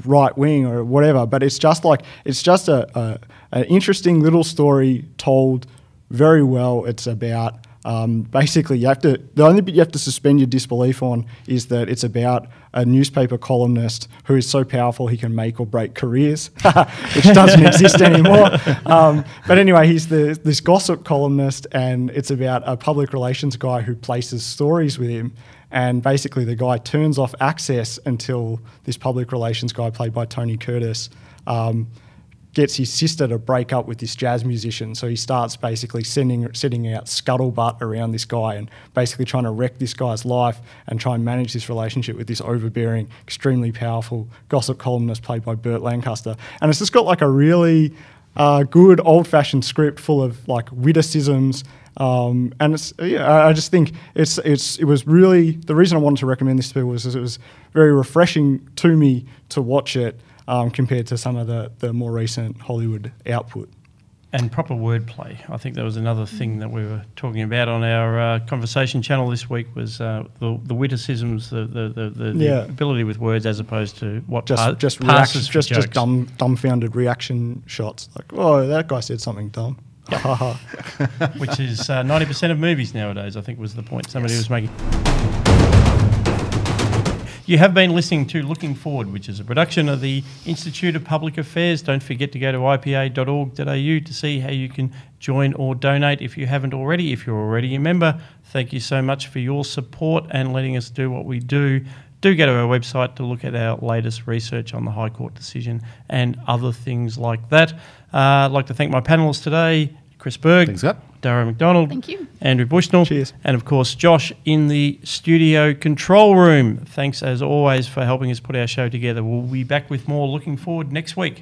right wing or whatever. But it's just like it's just a, a an interesting little story told very well. It's about um, basically, you have to. The only bit you have to suspend your disbelief on is that it's about a newspaper columnist who is so powerful he can make or break careers, which doesn't exist anymore. Um, but anyway, he's the, this gossip columnist, and it's about a public relations guy who places stories with him. And basically, the guy turns off access until this public relations guy, played by Tony Curtis, um, gets his sister to break up with this jazz musician. So he starts basically sending setting out scuttlebutt around this guy and basically trying to wreck this guy's life and try and manage this relationship with this overbearing, extremely powerful gossip columnist played by Burt Lancaster. And it's just got like a really uh, good old fashioned script full of like witticisms um, and it's yeah, I just think it's it's it was really the reason I wanted to recommend this to people was it was very refreshing to me to watch it um, compared to some of the the more recent Hollywood output. And proper wordplay. I think that was another thing that we were talking about on our uh, conversation channel this week was uh, the, the witticisms, the the, the, the, yeah. ability with words as opposed to what just pa- just passes just just dumb dumbfounded reaction shots like oh that guy said something dumb. Which is uh, 90% of movies nowadays, I think was the point somebody yes. was making. You have been listening to Looking Forward, which is a production of the Institute of Public Affairs. Don't forget to go to ipa.org.au to see how you can join or donate if you haven't already. If you're already a member, thank you so much for your support and letting us do what we do. Do go to our website to look at our latest research on the High Court decision and other things like that. Uh, I'd like to thank my panelists today Chris Berg. Thanks, Dara Macdonald. Thank you. Andrew Bushnell. Cheers. And of course, Josh in the studio control room. Thanks as always for helping us put our show together. We'll be back with more looking forward next week.